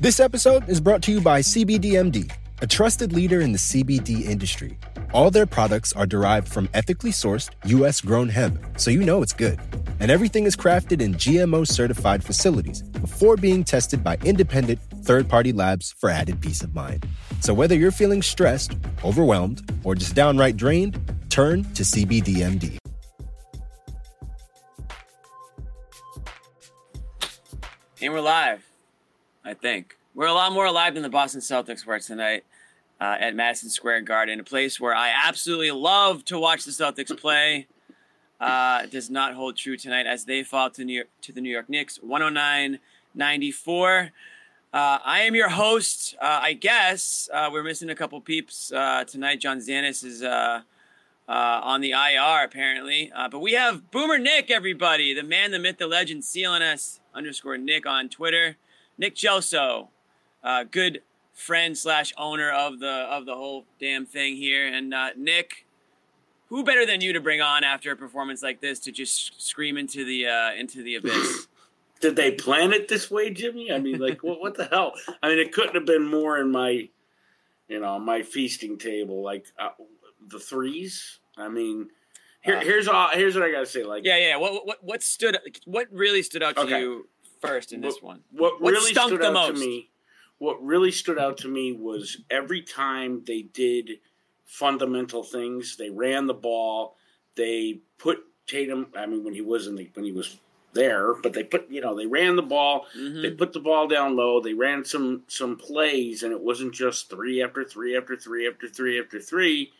This episode is brought to you by CBDMD, a trusted leader in the CBD industry. All their products are derived from ethically sourced, U.S. grown hemp, so you know it's good. And everything is crafted in GMO certified facilities before being tested by independent, third party labs for added peace of mind. So whether you're feeling stressed, overwhelmed, or just downright drained, turn to CBDMD. And we're live, I think. We're a lot more alive than the Boston Celtics were tonight uh, at Madison Square Garden, a place where I absolutely love to watch the Celtics play. Uh, does not hold true tonight as they fall to New York, to the New York Knicks, 109-94. Uh, I am your host. Uh, I guess uh, we're missing a couple peeps uh, tonight. John Zanis is on the IR apparently, but we have Boomer Nick, everybody, the man, the myth, the legend, CLNS underscore Nick on Twitter. Nick Gelso, uh, good friend slash owner of the of the whole damn thing here, and uh, Nick. Who better than you to bring on after a performance like this to just scream into the uh, into the abyss? Did they plan it this way, Jimmy? I mean, like, what, what the hell? I mean, it couldn't have been more in my, you know, my feasting table. Like uh, the threes. I mean, here, Uh, here's all. Here's what I gotta say. Like, yeah, yeah. What what what stood? What really stood out to Okay. you first in this one? What What really stood the out to me, what really stood out to me was every time they did fundamental things. They ran the ball. They put Tatum. I mean, when he was in the when he was there, but they put you know they ran the ball. Mhm. They put the ball down low. They ran some some plays, and it wasn't just three after three after three after three after three.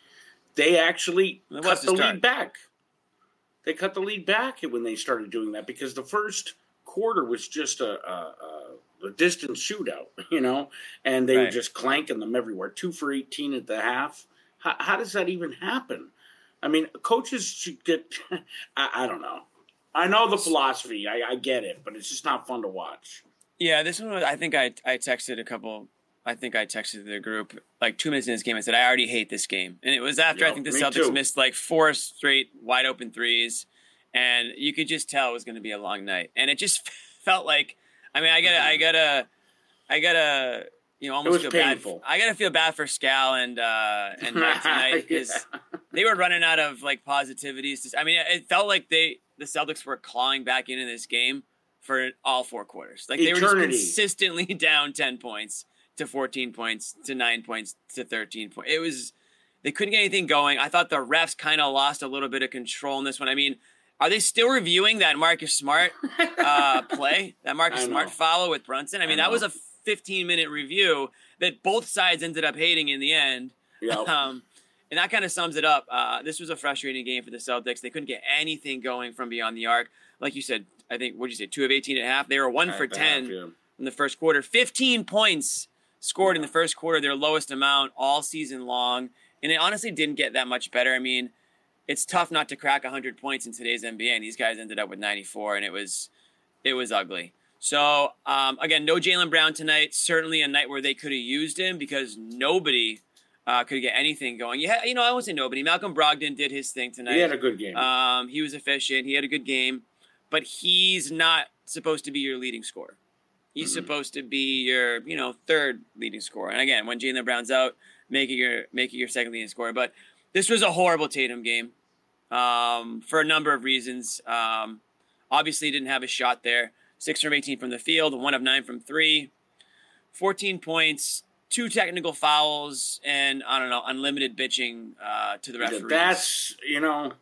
They actually cut the lead back. They cut the lead back when they started doing that because the first quarter was just a, a, a, a distant shootout, you know, and they were just clanking them everywhere. Two for eighteen at the half. How, how does that even happen? I mean, coaches should get. I, I don't know. I know the philosophy. I, I get it, but it's just not fun to watch. Yeah, this one was, I think I I texted a couple. I think I texted the group like two minutes in this game. I said I already hate this game, and it was after I think the Celtics too. missed like four straight wide open threes, and you could just tell it was going to be a long night. And it just felt like, I mean, I gotta, I gotta, I gotta, you know, almost feel painful. bad. I gotta feel bad for Scal and uh and Mike tonight because they were running out of like positivities. I mean, it felt like they the Celtics were clawing back into this game for all four quarters. Like they were just consistently down ten points to fourteen points to nine points to thirteen points. It was they couldn't get anything going. I thought the refs kind of lost a little bit of control in this one. I mean, are they still reviewing that Marcus Smart uh, play, that Marcus Smart follow with Brunson? I mean, I that was a fifteen minute review that both sides ended up hating in the end. yeah. Um, and that kind of sums it up. Uh, this was a frustrating game for the Celtics. They couldn't get anything going from beyond the arc. Like you said, I think, what did you say, two of 18 and a half? They were one for 10 half, yeah. in the first quarter. 15 points scored in the first quarter, their lowest amount all season long. And it honestly didn't get that much better. I mean, it's tough not to crack 100 points in today's NBA, and these guys ended up with 94, and it was it was ugly. So um, again, no Jaylen Brown tonight. Certainly a night where they could have used him because nobody uh, could get anything going. You, had, you know, I won't say nobody. Malcolm Brogdon did his thing tonight. He had a good game. Um, he was efficient. He had a good game, but he's not supposed to be your leading scorer. He's supposed to be your, you know, third leading scorer. And again, when Jaylen Brown's out, make it your make it your second leading scorer. But this was a horrible Tatum game um, for a number of reasons. Um, obviously, didn't have a shot there. Six from 18 from the field, one of nine from three, 14 points, two technical fouls, and I don't know, unlimited bitching uh, to the referees. That's you know.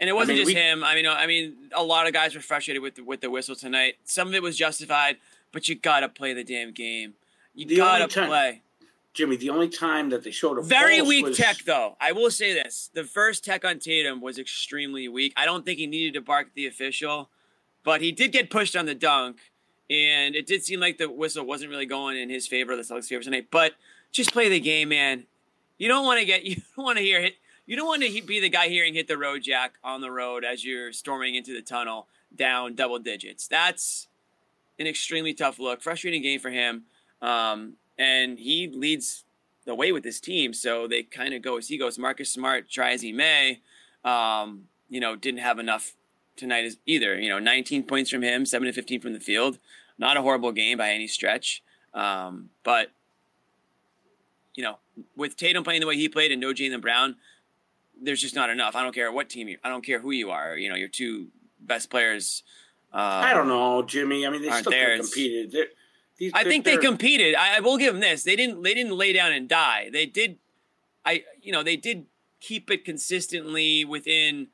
And it wasn't mean, just we- him. I mean, I mean, a lot of guys were frustrated with the, with the whistle tonight. Some of it was justified, but you gotta play the damn game. You The gotta time- play. Jimmy, the only time that they showed a Very weak was, tech, though. I will say this: the first tech on Tatum was extremely weak. I don't think he needed to bark at the official, but he did get pushed on the dunk, and it did seem like the whistle wasn't really going in his favor, the Celtics' favor tonight. But just play the game, man. You don't want to get. You don't want to hear hit. You don't want to be the guy hearing hit the road jack on the road as you're storming into the tunnel down double digits. That's an extremely tough look. Frustrating game for him. Um, and he leads the way with his team. So they kind of go as he goes. Marcus Smart, try as he may, um, you know, didn't have enough tonight as either. You know, 19 points from him, 7 to 15 from the field. Not a horrible game by any stretch. Um, but you know, with Tatum playing the way he played and no Jaylen Brown, there's just not enough. I don't care what team you. I don't care who you are. You know, your two best players. Uh, I don't know, Jimmy. I mean, they still competed. They're, these, I think they competed. I, I will give them this. They didn't. They didn't lay down and die. They did. I you know they did keep it consistently within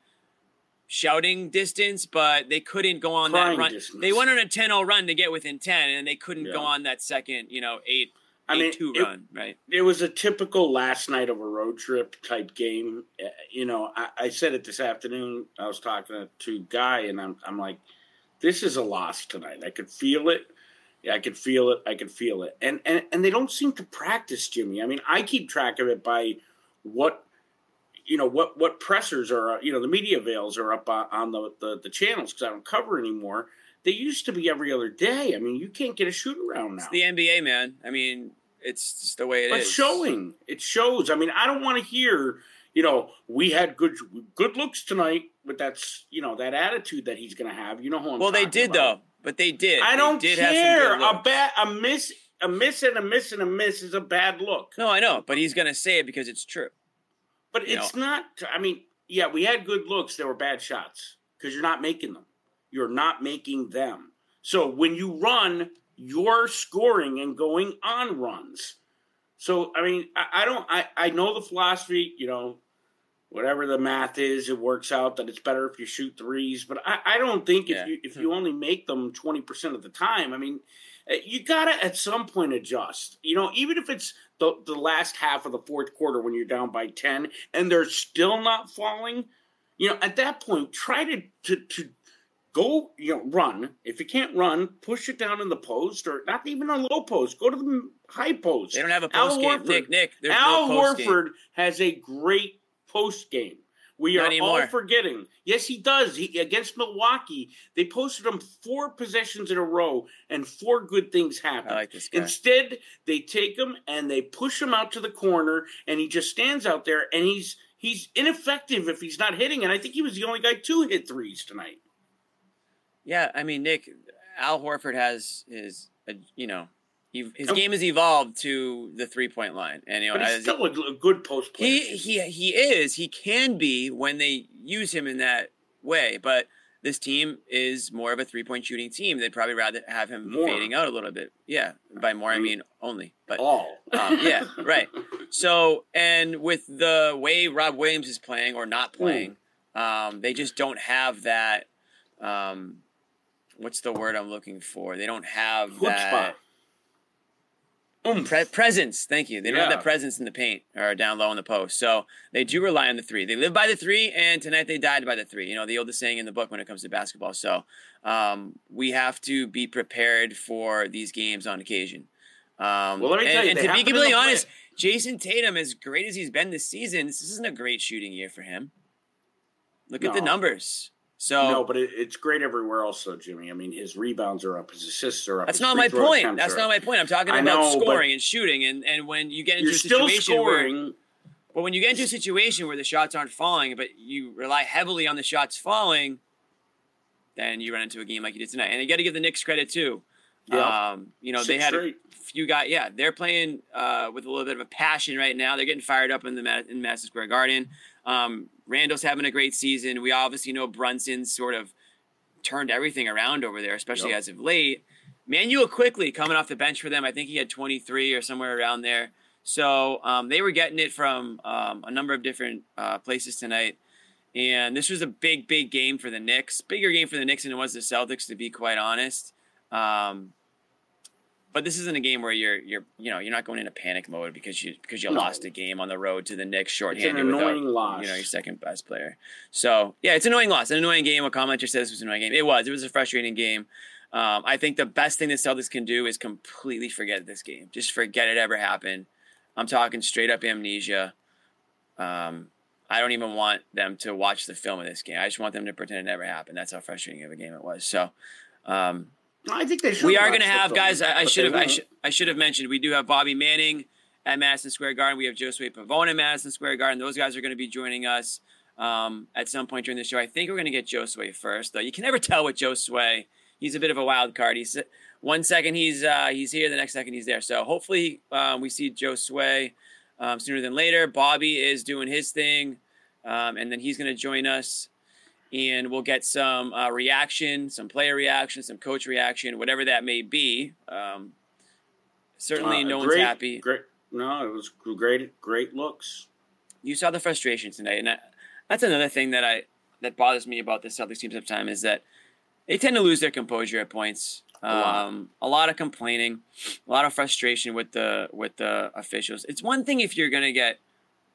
shouting distance, but they couldn't go on that run. Distance. They went on a 10-0 run to get within 10, and they couldn't yeah. go on that second, you know, 8 I mean, two it, run, right? It was a typical last night of a road trip type game. Uh, you know, I, I, said it this afternoon. I was talking to Guy, and I'm, I'm like, this is a loss tonight. I could feel it. Yeah, I could feel it. I could feel it. And, and and they don't seem to practice, Jimmy. I mean, I keep track of it by what you know what what pressers are you know the media veils are up on, on the, the, the channels because I don't cover anymore. They used to be every other day. I mean, you can't get a shoot around now. It's the NBA, man. I mean, it's just the way it but is. showing. It shows. I mean, I don't want to hear you know we had good good looks tonight, but that's you know that attitude that he's going to have. You know who I'm Well, they did about. though, but they did. I don't did care. A bad a miss a miss and a miss and a miss is a bad look. No, I know, but he's going to say it because it's true. But you it's know. not. I mean, yeah, we had good looks. There were bad shots because you're not making them. You're not making them. So when you run, you're scoring and going on runs. So I mean, I, I don't. I I know the philosophy. You know, whatever the math is, it works out that it's better if you shoot threes. But I, I don't think if you if you only make them twenty percent of the time, I mean, eh, you gotta at some point adjust. You know, even if it's the the last half of the fourth quarter when you're down by ten and they're still not falling, you know, at that point, try to to to go, you know, run. If you can't run, push it down in the post or not even a low post. Go to the high post. They don't have a post Al game. Horford, Nick, Nick, Al no Horford game. has a great post game. We Not are anymore. all forgetting. Yes, he does. He against Milwaukee, they posted him four possessions in a row, and four good things happen. Like Instead, they take him and they push him out to the corner, and he just stands out there, and he's he's ineffective if he's not hitting. And I think he was the only guy to hit threes tonight. Yeah, I mean, Nick, Al Horford has his, uh, you know, his game has evolved to the three point line, and you know, but he's still a good post player. He he he is. He can be when they use him in that way, but this team is more of a three point shooting team. They'd probably rather have him more. fading out a little bit. Yeah, by more I mean only, but all. Um, yeah, right. So, and with the way Rob Williams is playing or not playing, um, they just don't have that. Um, what's the word I'm looking for? They don't have that Pre- presence. Thank you. They don't yeah. have that presence in the paint or down low in the post. So they do rely on the three. They live by the three, and tonight they died by the three. You know, the oldest saying in the book when it comes to basketball. So um, we have to be prepared for these games on occasion. Um, well, let me and, tell you, and to be completely honest, Jayson Tatum, as great as he's been this season, this isn't a great shooting year for him. Look no. at the numbers. So no, but it, it's great everywhere else, though, Jimmy. I mean, his rebounds are up, his assists are up. That's not my point. That's not my point. I'm talking about know, scoring and shooting, and and when you get into a situation where, but when you get into a situation where the shots aren't falling, but you rely heavily on the shots falling, then you run into a game like you did tonight. And you got to give the Knicks credit too. Yeah. Um, you know, Six they had straight. a few guys. Yeah, they're playing uh, with a little bit of a passion right now. They're getting fired up in the in Madison Square Garden. Um, Randle's having a great season. We obviously know Brunson sort of turned everything around over there, especially yep. as of late. Manuel Quickley coming off the bench for them. I think he had 23 or somewhere around there. So um, they were getting it from um, a number of different uh, places tonight. And this was a big, big game for the Knicks. Bigger game for the Knicks than it was the Celtics, to be quite honest. Um, but this isn't a game where you're you're you know you're not going into panic mode because you because you no. lost a game on the road to the Knicks shorthanded it's an annoying without, loss. you know your second best player. So yeah, it's an annoying loss, an annoying game. A commenter says it was an annoying game. It was. It was a frustrating game. Um, I think the best thing the Celtics can do is completely forget this game. Just forget it ever happened. I'm talking straight up amnesia. Um, I don't even want them to watch the film of this game. I just want them to pretend it never happened. That's how frustrating of a game it was. So, um, I think they should. We are going to have guys. I, I should have. I should. I should have mentioned. We do have Bobby Manning at Madison Square Garden. We have Josue Pavon at Madison Square Garden. Those guys are going to be joining us um, at some point during the show. I think we're going to get Josue first, though. You can never tell with Josue. He's a bit of a wild card. He's one second he's uh, he's here, the next second he's there. So hopefully um, we see Josue um, sooner than later. Bobby is doing his thing, um, and then he's going to join us, and we'll get some uh, reaction, some player reaction, some coach reaction, whatever that may be. Um, certainly, Uh, no great, one's happy. Great. No, it was great. Great looks. you saw the frustration tonight, and that, that's another thing that I that bothers me about the Celtics team sometimes is that they tend to lose their composure at points. lot. Um, a lot of complaining, a lot of frustration with the with the officials. It's one thing if you're going to get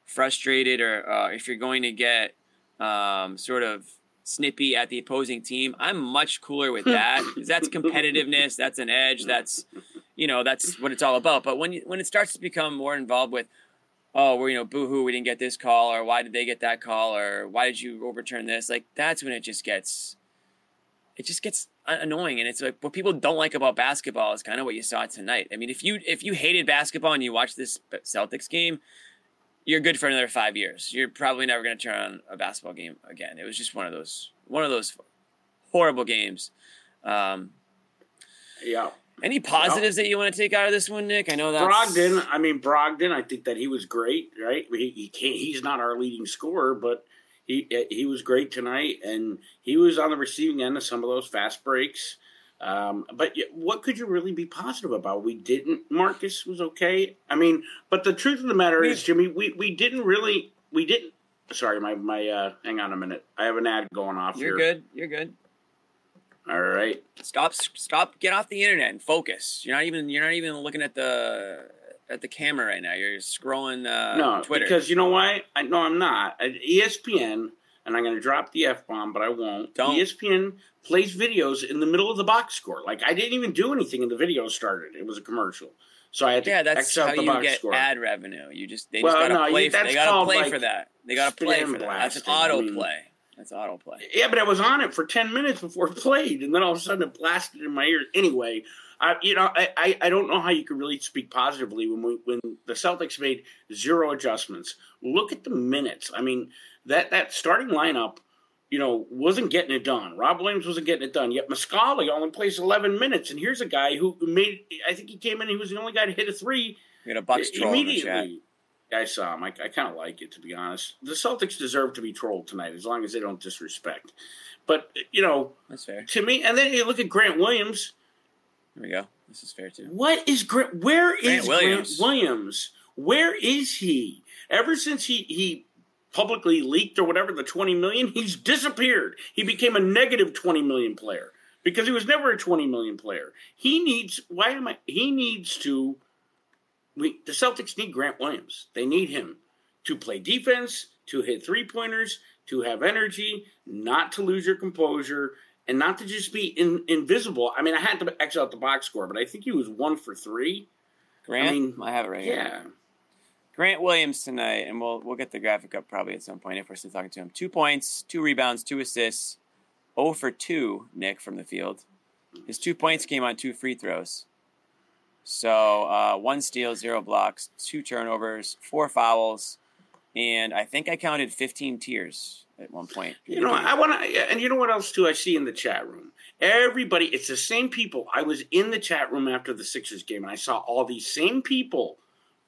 frustrated or uh, if you're going to get um, sort of snippy at the opposing team. I'm much cooler with that 'cause that's competitiveness. That's an edge. That's you know that's what it's all about. But when you, when it starts to become more involved with oh, we're, you know, boohoo, we didn't get this call, or why did they get that call, or why did you overturn this? Like, that's when it just gets, it just gets annoying. And it's like, what people don't like about basketball is kind of what you saw tonight. I mean, if you, if you hated basketball and you watched this Celtics game, you're good for another five years. You're probably never going to turn on a basketball game again. It was just one of those, one of those horrible games. Um, Yeah. any positives that you want to take out of this one, Nick? I know that Brogdon, I mean Brogdon, I think that he was great, right? He, he can't, he's not our leading scorer, but he he was great tonight, and he was on the receiving end of some of those fast breaks. Um, but what could you really be positive about? We didn't. Marcus was okay. I mean, but the truth of the matter is, Jimmy, we, we didn't really we didn't. Sorry, my my. Uh, hang on a minute. I have an ad going off You're here. good. You're good. All right. Stop! Stop! Get off the internet and focus. You're not even. You're not even looking at the at the camera right now. You're scrolling uh, no, Twitter. because you know why? I no, I'm not. At ESPN, and I'm going to drop the f bomb, but I won't. Don't. ESPN plays videos in the middle of the box score. Like I didn't even do anything, and the video started. It was a commercial, so I had to yeah, that's how the you box get score. ad revenue. You just they Well, just gotta no, play. that's they gotta called, play like, for that. They gotta play for that. That's an blasting. I auto mean- play. That's auto play. Yeah, but I was on it for ten minutes before it played, and then all of a sudden it blasted in my ears. Anyway, I, you know, I, I, I don't know how you could really speak positively when we, when the Celtics made zero adjustments. Look at the minutes. I mean, that that starting lineup, you know, wasn't getting it done. Rob Williams wasn't getting it done. Yet Muscala only plays eleven minutes, and here's a guy who made. I think he came in. He was the only guy to hit a three We got a Bucks troll in the chat. immediately. I saw him. I, I kind of like it, to be honest. The Celtics deserve to be trolled tonight, as long as they don't disrespect. But you know, That's fair. to me, and then you look at Grant Williams. Here we go. This is fair too. What is Grant? Where Grant is Williams. Grant Williams? Where is he? Ever since he he publicly leaked or whatever the twenty million, he's disappeared. He became a negative twenty million player because he was never a twenty million player. He needs. Why am I? He needs to. We the Celtics need Grant Williams. They need him to play defense, to hit three pointers, to have energy, not to lose your composure, and not to just be in, invisible. I mean, I had to X out the box score, but I think he was one for three. Grant, I, mean, have it right here. Yeah. Grant Williams tonight, and we'll we'll get the graphic up probably at some point if we're still talking to him. Two points, two rebounds, two assists, 0 for two, Nick from the field. His two points came on two free throws. So uh, one steal, zero blocks, two turnovers, four fouls, and I think I counted 15 tears at one point. You know, I want to, and you know what else too? I see in the chat room. Everybody, it's the same people. I was in the chat room after the Sixers game, and I saw all these same people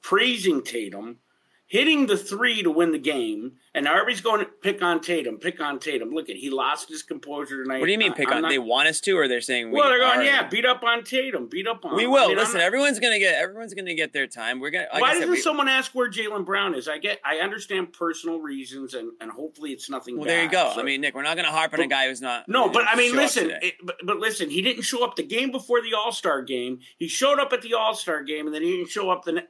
praising Tatum, hitting the three to win the game, and everybody's going to pick on Tatum, pick on Tatum. Look at he lost his composure tonight. What do you mean pick I'm on? not- they want us to, or they're saying we well, they're going, yeah, beat up on Tatum, beat up on. We will I mean, listen. not- Everyone's gonna get. Everyone's gonna get their time. We're gonna. Like Why I doesn't we- someone ask where Jaylen Brown is? I get, I understand personal reasons, and, and hopefully it's nothing. Well, bad. there you go. So- I mean, Nick, we're not going to harp on a guy who's not. No, but I mean, didn't show up listen, it, but, but listen, he didn't show up the game before the All Star game. He showed up at the All Star game, and then he didn't show up the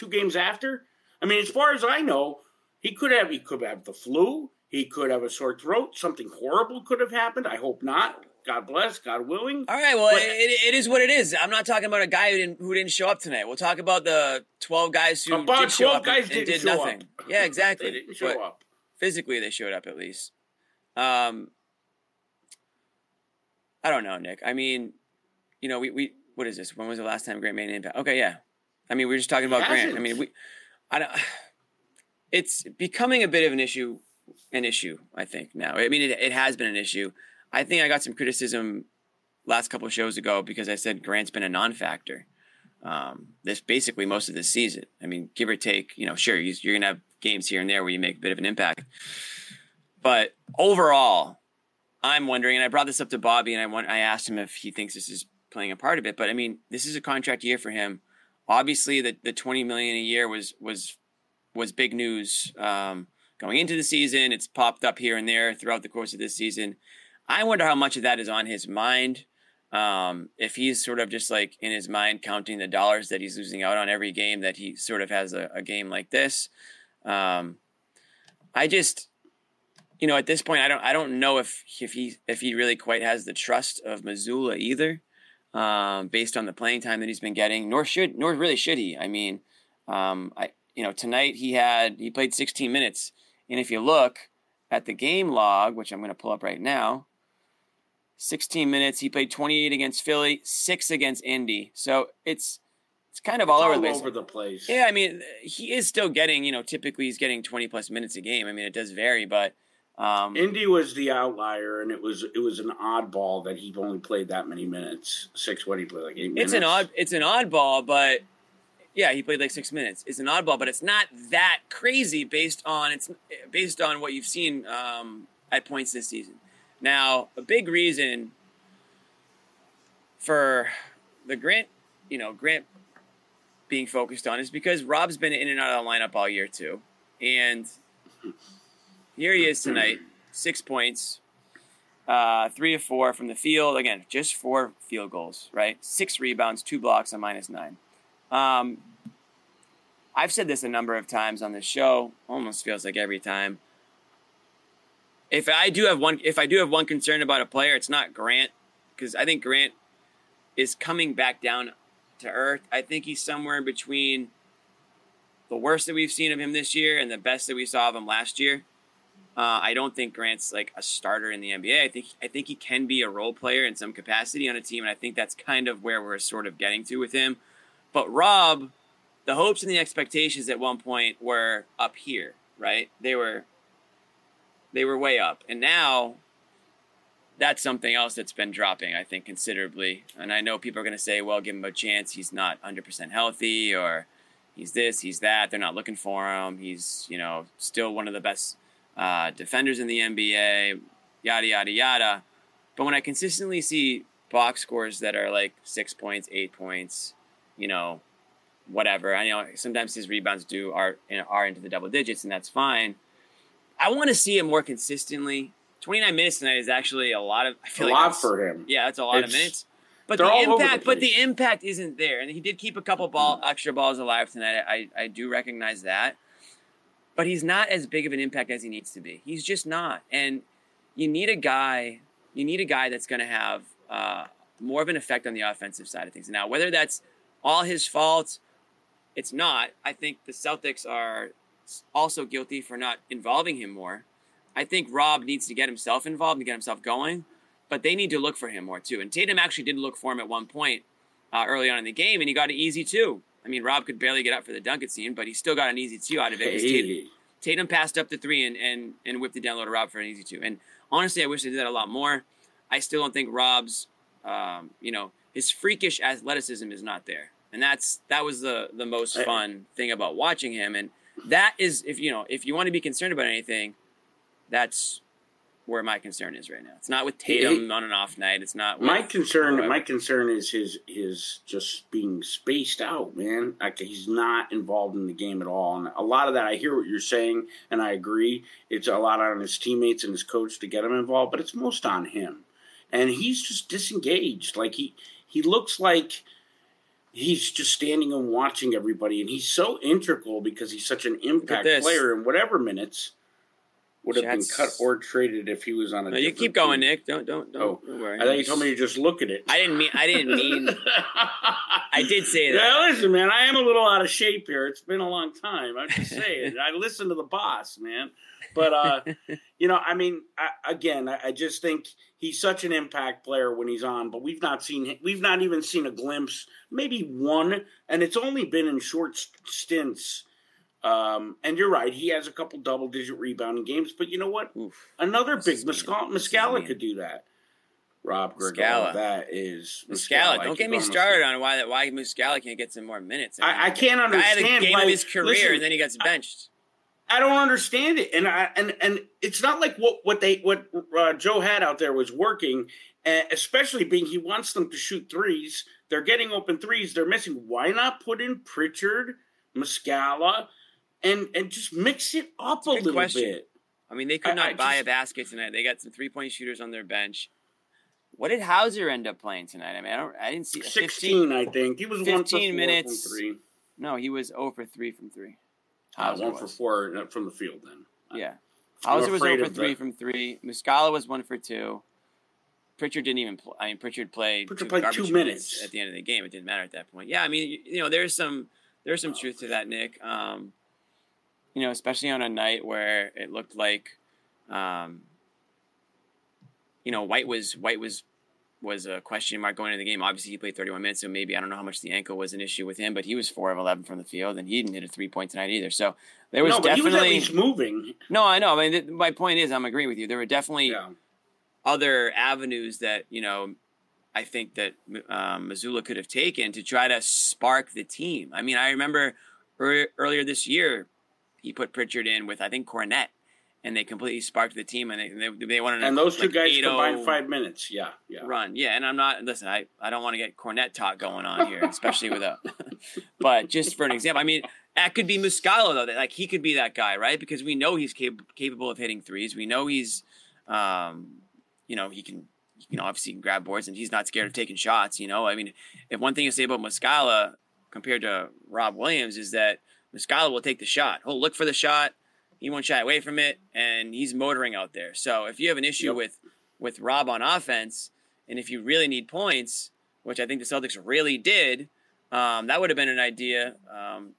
two games after. I mean, as far as I know, he could have he could have the flu. He could have a sore throat. Something horrible could have happened. I hope not. God bless. God willing. All right, well, but- it, it is what it is. I'm not talking about a guy who didn't who didn't show up tonight. We'll talk about the 12 guys who About did show up guys and, and did nothing. up. Yeah, exactly. They didn't show But up. Physically, they showed up at least. Um, I don't know, Nick. I mean, you know, we, we what is this? When was the last time Grant made an impact? Okay, yeah. I mean, we were just talking about Grant. I mean, we, I don't. It's becoming a bit of an issue, an issue. I think now. I mean, it, it has been an issue. I think I got some criticism last couple shows ago because I said Grant's been a non-factor. Um, this basically most of this season. I mean, give or take, you know, sure, you're going to have games here and there where you make a bit of an impact. But overall, I'm wondering, and I brought this up to Bobby, and I want I asked him if he thinks this is playing a part of it. But I mean, this is a contract year for him. Obviously, the the 20 million a year was was was big news um, going into the season. It's popped up here and there throughout the course of this season. I wonder how much of that is on his mind. Um, if he's sort of just like in his mind counting the dollars that he's losing out on every game that he sort of has a, a game like this. Um, I just, you know, at this point, I don't, I don't know if if he if he really quite has the trust of Mazzulla either, um, based on the playing time that he's been getting. Nor should, nor really should he. I mean, um, I, you know, tonight he had he played 16 minutes, and if you look at the game log, which I'm going to pull up right now, 16 minutes. He played 28 against Philly, six against Indy. So it's it's kind of all, all over, the, over the place. Yeah, I mean, he is still getting, you know, typically he's getting 20 plus minutes a game. I mean, it does vary, but um, Indy was the outlier, and it was it was an oddball that he only played that many minutes. Six, what he played like eight minutes. It's an odd, it's an oddball, but yeah, he played like six minutes. It's an oddball, but it's not that crazy based on it's based on what you've seen um, at points this season. Now, a big reason for the Grant, you know, Grant being focused on is because Rob's been in and out of the lineup all year too. And here he is tonight, six points, uh, three of four from the field. Again, just four field goals, right? Six rebounds, two blocks, a minus nine. Um, I've said this a number of times on this show, almost feels like every time if I do have one, if I do have one concern about a player, it's not Grant, because I think Grant is coming back down to earth. I think he's somewhere between the worst that we've seen of him this year and the best that we saw of him last year. Uh, I don't think Grant's like a starter in the NBA. I think I think he can be a role player in some capacity on a team, and I think that's kind of where we're sort of getting to with him. But Rob, the hopes and the expectations at one point were up here, right? They were they were way up. And now that's something else that's been dropping, I think, considerably. And I know people are going to say, well, give him a chance. He's not 100% healthy or he's this, he's that. They're not looking for him. He's, you know, still one of the best uh, defenders in the NBA, yada, yada, yada. But when I consistently see box scores that are like six points, eight points, you know, whatever. I know sometimes his rebounds do are are into the double digits, and that's fine. I want to see it more consistently. 29 minutes tonight is actually a lot of. I feel a like lot for him. Yeah, that's a lot It's- of minutes. But the impact, the but the impact isn't there, and he did keep a couple ball extra balls alive tonight. I I do recognize that, but he's not as big of an impact as he needs to be. He's just not, and you need a guy. You need a guy that's going to have uh, more of an effect on the offensive side of things. Now, whether that's all his fault, it's not. I think the Celtics are also guilty for not involving him more. I think Rob needs to get himself involved and get himself going, but they need to look for him more too. And Tatum actually did look for him at one point uh, early on in the game, and he got an easy two. I mean, Rob could barely get up for the dunk it seemed, but he still got an easy two out of it. Tatum, Hey, Tatum passed up the three and, and, and whipped it down low to Rob for an easy two. And honestly, I wish they did that a lot more. I still don't think Rob's, um, you know, his freakish athleticism is not there, and that's that was the the most fun thing about watching him. And that is, if you know, if you want to be concerned about anything, that's where my concern is right now. It's not with Tatum on an off night. It's not with, my concern, whoever. my concern is his his just being spaced out, man. Like he's not involved in the game at all, and a lot of that I hear what you're saying, and I agree. It's a lot on his teammates and his coach to get him involved, but it's most on him, and he's just disengaged. Like he he looks like he's just standing and watching everybody, and he's so integral because he's such an impact player in whatever minutes would have been cut or traded if he was on a. No, you keep going, team. Nick. Don't don't don't, Oh, don't worry. I thought you told me to just look at it. I didn't mean. I didn't mean. I did say that. Yeah, listen, man, I am a little out of shape here. It's been a long time. I'm just saying. I listen to the boss, man. But uh, you know, I mean, I, again, I, I just think he's such an impact player when he's on. But we've not seen, we've not even seen a glimpse, maybe one, and it's only been in short stints. Um, and you're right, he has a couple double-digit rebounding games. But you know what? Oof. Another This big is mean. Muscal- This is Muscala could do that. Rob Muscala. That is Muscala. Don't get me started on why that why Muscala can't get some more minutes. I, I, I can't understand. Guy had the game why, of his career, listen, and then he gets benched. I, I, don't understand it, and I and and it's not like what what they what uh, Joe had out there was working, uh, especially being he wants them to shoot threes. They're getting open threes. They're missing. Why not put in Pritchard, Muscala, and and just mix it up a little question. bit? I mean, they could not buy just, a basket tonight. They got some three point shooters on their bench. What did Hauser end up playing tonight? I mean, I don't, I didn't see 16, 15, I think he was 15 minutes. three. No, he was 0 for three from three. Hauser Uh, one was. for four from the field. Then yeah, Hauser was 0 for three the... from three. Muscala was one for two. Pritchard didn't even. Play. I mean, Pritchard played. Pritchard two played two minutes. minutes. at the end of the game. It didn't matter at that point. Yeah, I mean, you, you know, there's some there's some oh, truth to that, Nick. Um, you know, especially on a night where it looked like, um, you know, White was White was was a question mark going into the game. Obviously, he played 31 minutes, so maybe I don't know how much the ankle was an issue with him, but he was four of 11 from the field, and he didn't hit a three point tonight either. So there was no, definitely he was moving. No, I know. I mean, th- my point is, I'm agreeing with you. There were definitely yeah. other avenues that you know. I think that um, Mazzulla could have taken to try to spark the team. I mean, I remember er- earlier this year, he put Pritchard in with I think Kornet, and they completely sparked the team, and they they, they wanted and those two like guys combined five minutes. Yeah, yeah. Run, yeah. And I'm not listen. I, I don't want to get Kornet talk going on here, especially with a. but just for an example, I mean, that could be Muscala though. That like he could be that guy, right? Because we know he's cap- capable of hitting threes. We know he's, um, you know, he can. You know, obviously, can grab boards, and he's not scared of taking shots. You know, I mean, if one thing you say about Muscala compared to Rob Williams is that Muscala will take the shot. He'll look for the shot he won't shy away from it, and he's motoring out there. So if you have an issue yep. with with Rob on offense, and if you really need points, which I think the Celtics really did, um, that would have been an idea. Um,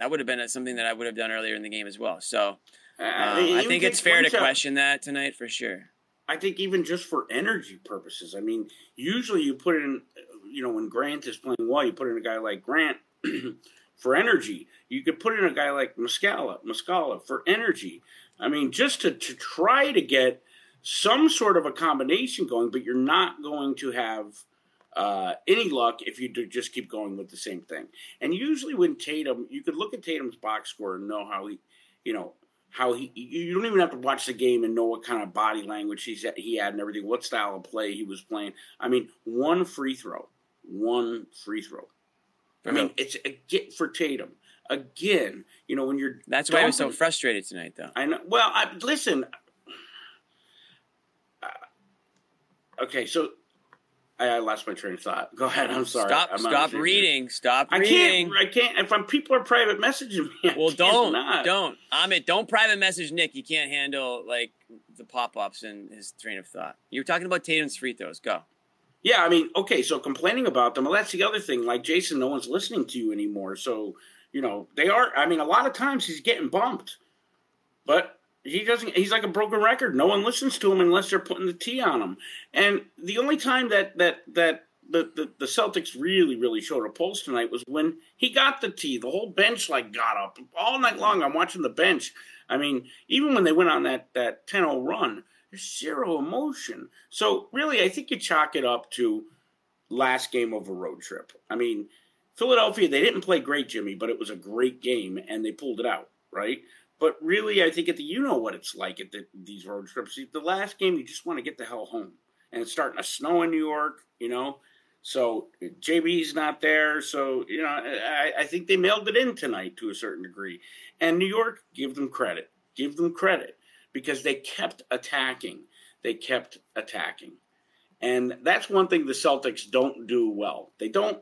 that would have been something that I would have done earlier in the game as well. So uh, um, I think it's fair to question that tonight for sure. I think even just for energy purposes. I mean, usually you put in, you know, when Grant is playing well, you put in a guy like Grant for energy. You could put in a guy like Muscala, Muscala for energy. I mean, just to, to try to get some sort of a combination going, but you're not going to have uh, any luck if you just keep going with the same thing. And usually, when Tatum, you could look at Tatum's box score and know how he, you know, how he. You don't even have to watch the game and know what kind of body language he's he had and everything, what style of play he was playing. I mean, one free throw, one free throw. I mean, it's a get for Tatum again, you know, when you're that's why I was so frustrated tonight, though. I know. Well, I, listen. Uh, okay, so I, I, lost my train of thought. Go ahead. I'm sorry. Stop. I'm stop reading. Stop I reading. Can't, I can't. If I'm people are private messaging me. well, don't. Not. Don't. Amit, don't private message Nick. You can't handle like the pop ups and his train of thought. You were talking about Tatum's free throws. Go. Yeah, I mean, okay, so complaining about them. Well, that's the other thing. Like Jayson, no one's listening to you anymore. So you know, they are. I mean, a lot of times he's getting bumped, but he doesn't. He's like a broken record. No one listens to him unless they're putting the T on him. And the only time that that that the, the, the Celtics really, really showed a pulse tonight was when he got the tee. The whole bench like got up all night long. I'm watching the bench. I mean, even when they went on that that 10-0 run, there's zero emotion. So really, I think you chalk it up to last game of a road trip. I mean, Philadelphia, they didn't play great, Jimmy, but it was a great game and they pulled it out, right? But really, I think at the you know what it's like at the, these road trips. The last game, you just want to get the hell home, and it's starting to snow in New York, you know. So JB's not there, so you know I, I think they mailed it in tonight to a certain degree. And New York, give them credit, give them credit because they kept attacking, they kept attacking, and that's one thing the Celtics don't do well. They don't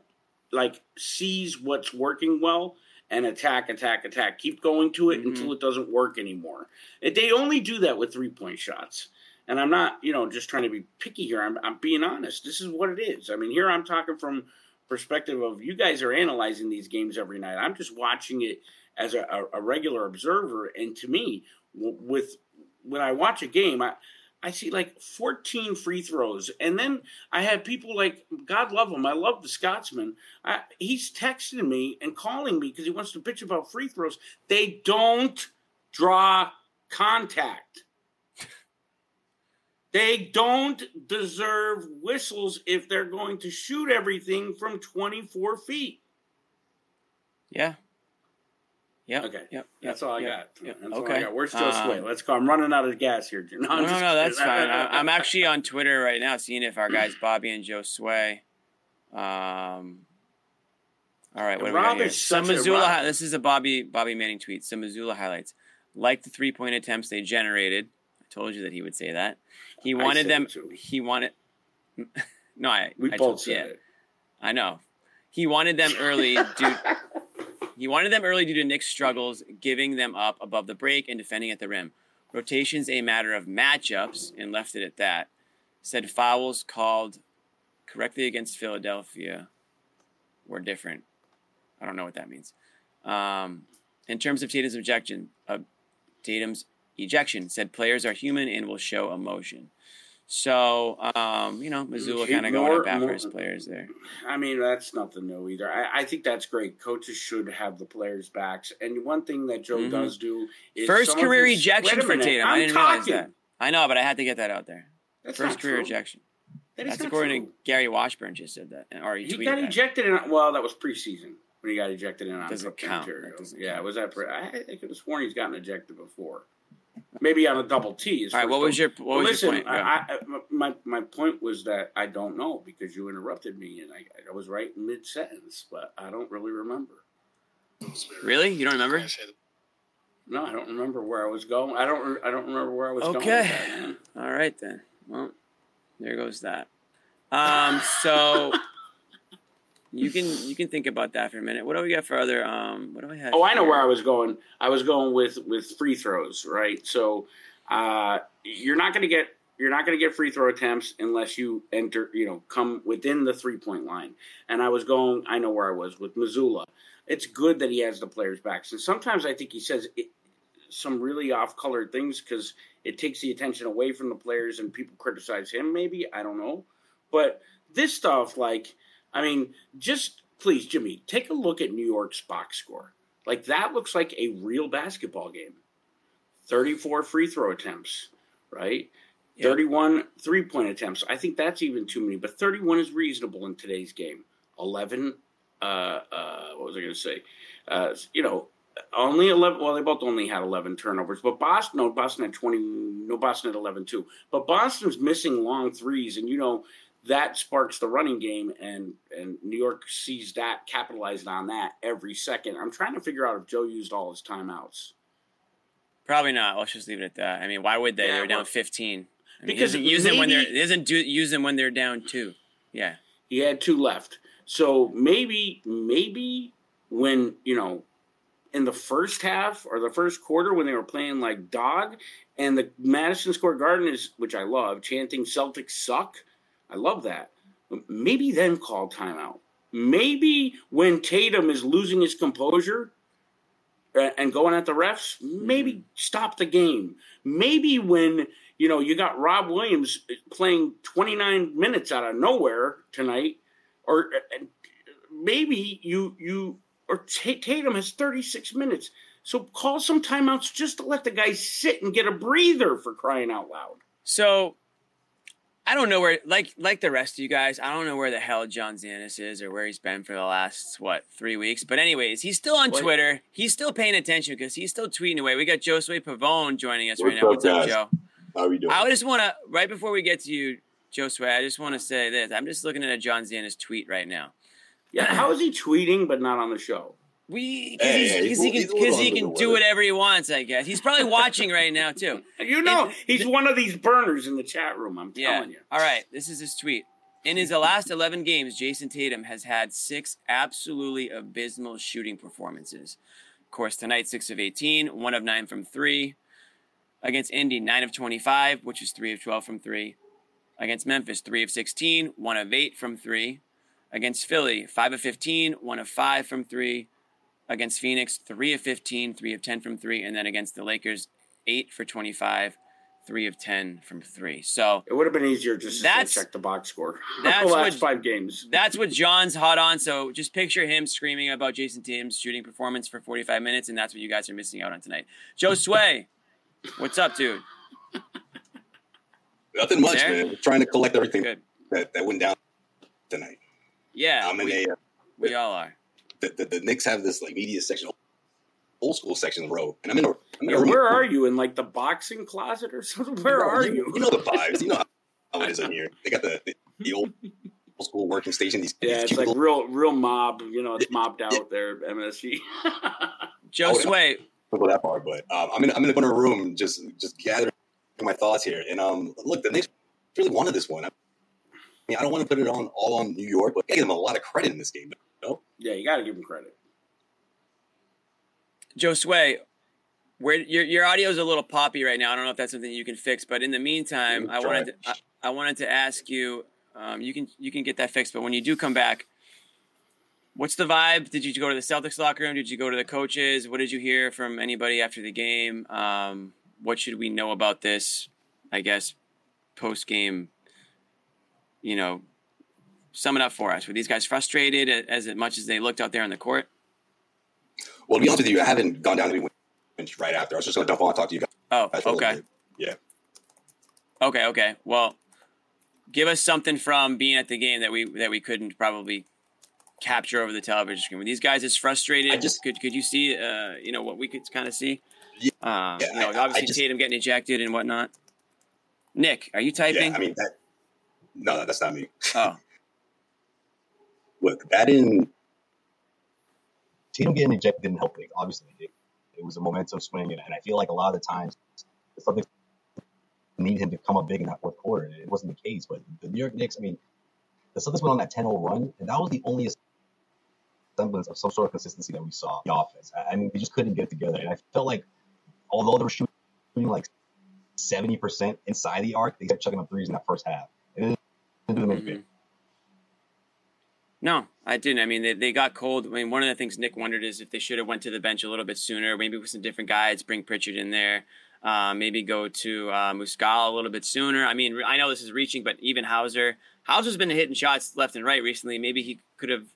like seize what's working well and attack, attack, attack. Keep going to it mm-hmm. until it doesn't work anymore. They only do that with three point shots. And I'm not, you know, just trying to be picky here. I'm, I'm being honest. This is what it is. I mean, here I'm talking from perspective of you guys are analyzing these games every night. I'm just watching it as a, a, a regular observer. And to me, with when I watch a game, I, I see like 14 free throws. And then I had people like, God love him. I love the Scotsman. I, he's texting me and calling me because he wants to bitch about free throws. They don't draw contact. They don't deserve whistles if they're going to shoot everything from 24 feet. Yeah. Yep. Okay. Yep. That's all I yep, got. Yep. That's all okay. I got. Where's Joe Sway? Um, Let's go. I'm running out of gas here. No, No, no, no, that's fine. I'm actually on Twitter right now, seeing if our guys Bobby and Joe Sway. Um. All right, what do we got Rob is Some Mazzulla. Hi- This is a Bobby Bobby Manning tweet. Some Mazzulla highlights. Like the three point attempts they generated. I told you that he would say that. He wanted them. He wanted. No, I. We I both told, said yeah, it. I know. He wanted them early due. He wanted them early due to Knicks' struggles, giving them up above the break and defending at the rim. Rotations a matter of matchups, and left it at that. Said fouls called correctly against Philadelphia were different. I don't know what that means. Um, in terms of Tatum's objection, uh, Tatum's ejection said players are human and will show emotion. So um, you know, Mazzulla kind of going up after his players there. I mean, that's nothing new either. I, I think that's great. Coaches should have the players' backs. And one thing that Joe Mhm. does do is First career his- ejection for Tatum. I'm I didn't realize that. I know, but I had to get that out there. That's First career true. ejection. That That's according true. to Gary Washburn just said that, or he, He got that. ejected in. Well, that was preseason when he got ejected in on Doesn't count. Doesn't yeah, count. was that? Pre- I, I could have sworn he's gotten ejected before. Maybe on a double T. All right, first what was your what was Listen, your point? I, I, my my point was that I don't know because you interrupted me and I, I was right in mid sentence, but I don't really remember. really? You don't remember? No, I don't remember where I was going. I don't. I don't remember where I was going. Okay. With that, man. All right then. Well, there goes that. Um, so you can you can think about that for a minute. What do we got for other? Um, what do I have? Oh, I know here? where I was going. I was going with with free throws, right? So uh, you're not going to get you're not going to get free throw attempts unless you enter, you know, come within the three point line. And I was going. I know where I was with Mazzulla. It's good that he has the players' backs, and sometimes I think he says it, some really off colored things because it takes the attention away from the players, and people criticize him. Maybe I don't know, but this stuff, like, I mean, just please, Jimmy, take a look at New York's box score. Like that looks like a real basketball game. 34 free throw attempts, right? Yep. 31 three point attempts. I think that's even too many, but 31 is reasonable in today's game. 11, uh, uh, what was I going to say? Uh, you know, only 11, well, they both only had 11 turnovers, but Boston, no, Boston had 20, no, Boston had 11 too. But Boston's missing long threes, and you know, that sparks the running game, and and New York sees that, capitalized on that every second. I'm trying to figure out if Joe used all his timeouts. Probably not. Let's just leave it at that. I mean, why would they? Yeah, they're down well- 15. I mean, Because use them when they're he doesn't do use them when they're down two. Yeah. He had two left, so maybe maybe when you know in the first half or the first quarter when they were playing like dog, and the Madison Square Garden is which I love chanting Celtics suck. I love that. Maybe then call timeout. Maybe when Tatum is losing his composure uh, and going at the refs, maybe stop the game. Maybe when you know you got Rob Williams playing 29 minutes out of nowhere tonight, or uh, maybe you you or Tatum has 36 minutes. So call some timeouts just to let the guy sit and get a breather for crying out loud. So I don't know where like like the rest of you guys, I don't know where the hell John Zanis is or where he's been for the last what, 3 weeks. But anyways, he's still on What? Twitter. He's still paying attention because he's still tweeting away. We got Josue Pavon joining us What's right now. up, What's up, guys? Joe? How are we doing? I just want to right before we get to you, Josue, I just want to say this. I'm just looking at a John Zanis tweet right now. Yeah, how is he tweeting but not on the show? We because Hey, he's, hey, because he's he can he's a little because he can do whatever he wants. I guess he's probably watching right now too. You know, It- he's one of these burners in the chat room. I'm Yeah. telling you. All right. This is his tweet. In his last 11 games, Jayson Tatum has had six absolutely abysmal shooting performances. Of course, tonight, 6 of 18, 1 of 9 from 3. Against Indy, 9 of 25, which is 3 of 12 from 3. Against Memphis, 3 of 16, 1 of 8 from 3. Against Philly, 5 of 15, 1 of 5 from 3. Against Phoenix, 3 of 15, 3 of 10 from 3. And then against the Lakers, 8 for 25, 3 of 10 from 3. So It would have been easier just to check the box score. that's the last what- five games. that's what John's hot on. So just picture him screaming about Jayson Tatum's shooting performance for 45 minutes, and that's what you guys are missing out on tonight. Joe Sway, what's up, dude? Nothing much, there? man. trying to collect everything Good. that, that went down tonight. Yeah, I'm in we, a, uh, we all are. The, the, the Knicks have this like media section, old school section row, and I'm in a. I'm in yeah, where are you in like the boxing closet or something? Where are you? You, you know the vibes. You know how it is in here. They got the, the, the old school working station. These yeah, these it's like real real mob. You know, it's mobbed out there. MSG. Joe oh, Sway. Don't go that far, but um, I'm in I'm in a corner room just just gathering my thoughts here. And um, look, the Knicks really wanted this one. I mean, I don't want to put it on all on New York, but I give them a lot of credit in this game. You Yeah, you got to give them credit. Josue, where your your audio is a little poppy right now. I don't know if that's something you can fix, but in the meantime, I wanted to, I, I, wanted to ask you. Um, you can you can get that fixed, but when you do come back, what's the vibe? Did you go to the Celtics locker room? Did you go to the coaches? What did you hear from anybody after the game? Um, what should we know about this? I guess post game. You know, sum it up for us. Were these guys frustrated as much as they looked out there on the court? Well, to be honest with you, I haven't gone down to the bench right after. I was just going to dump on and talk to you guys. Oh, okay. Yeah. Okay, okay. Well, give us something from being at the game that we that we couldn't probably capture over the television screen. Were these guys as frustrated? I just could could you see uh, you know what we could kind of see? Yeah, uh, yeah, you know, obviously just, Tatum getting ejected and whatnot. Nick, are you typing? Yeah, I mean that. No, that's not me. Oh. Look, that in Tatum getting ejected didn't help it. Obviously, it, it was a momentum swing, and, and, I feel like a lot of the times something need him to come up big in that fourth quarter, and it wasn't the case. But the New York Knicks, I mean, the Celtics went on that 10-0 run, and that was the only semblance of some sort of consistency that we saw in the offense. I, I mean, they just couldn't get it together, and I felt like although they were shooting like 70% inside the arc, they kept chucking up threes in that first half. It didn't do them any mm-hmm. No, I didn't. I mean, they, they got cold. I mean, one of the things Nick wondered is if they should have went to the bench a little bit sooner, maybe with some different guys, bring Pritchard in there, uh, maybe go to uh, Muscala a little bit sooner. I mean, I know this is reaching, but even Hauser, Hauser's been hitting shots left and right recently. Maybe he could have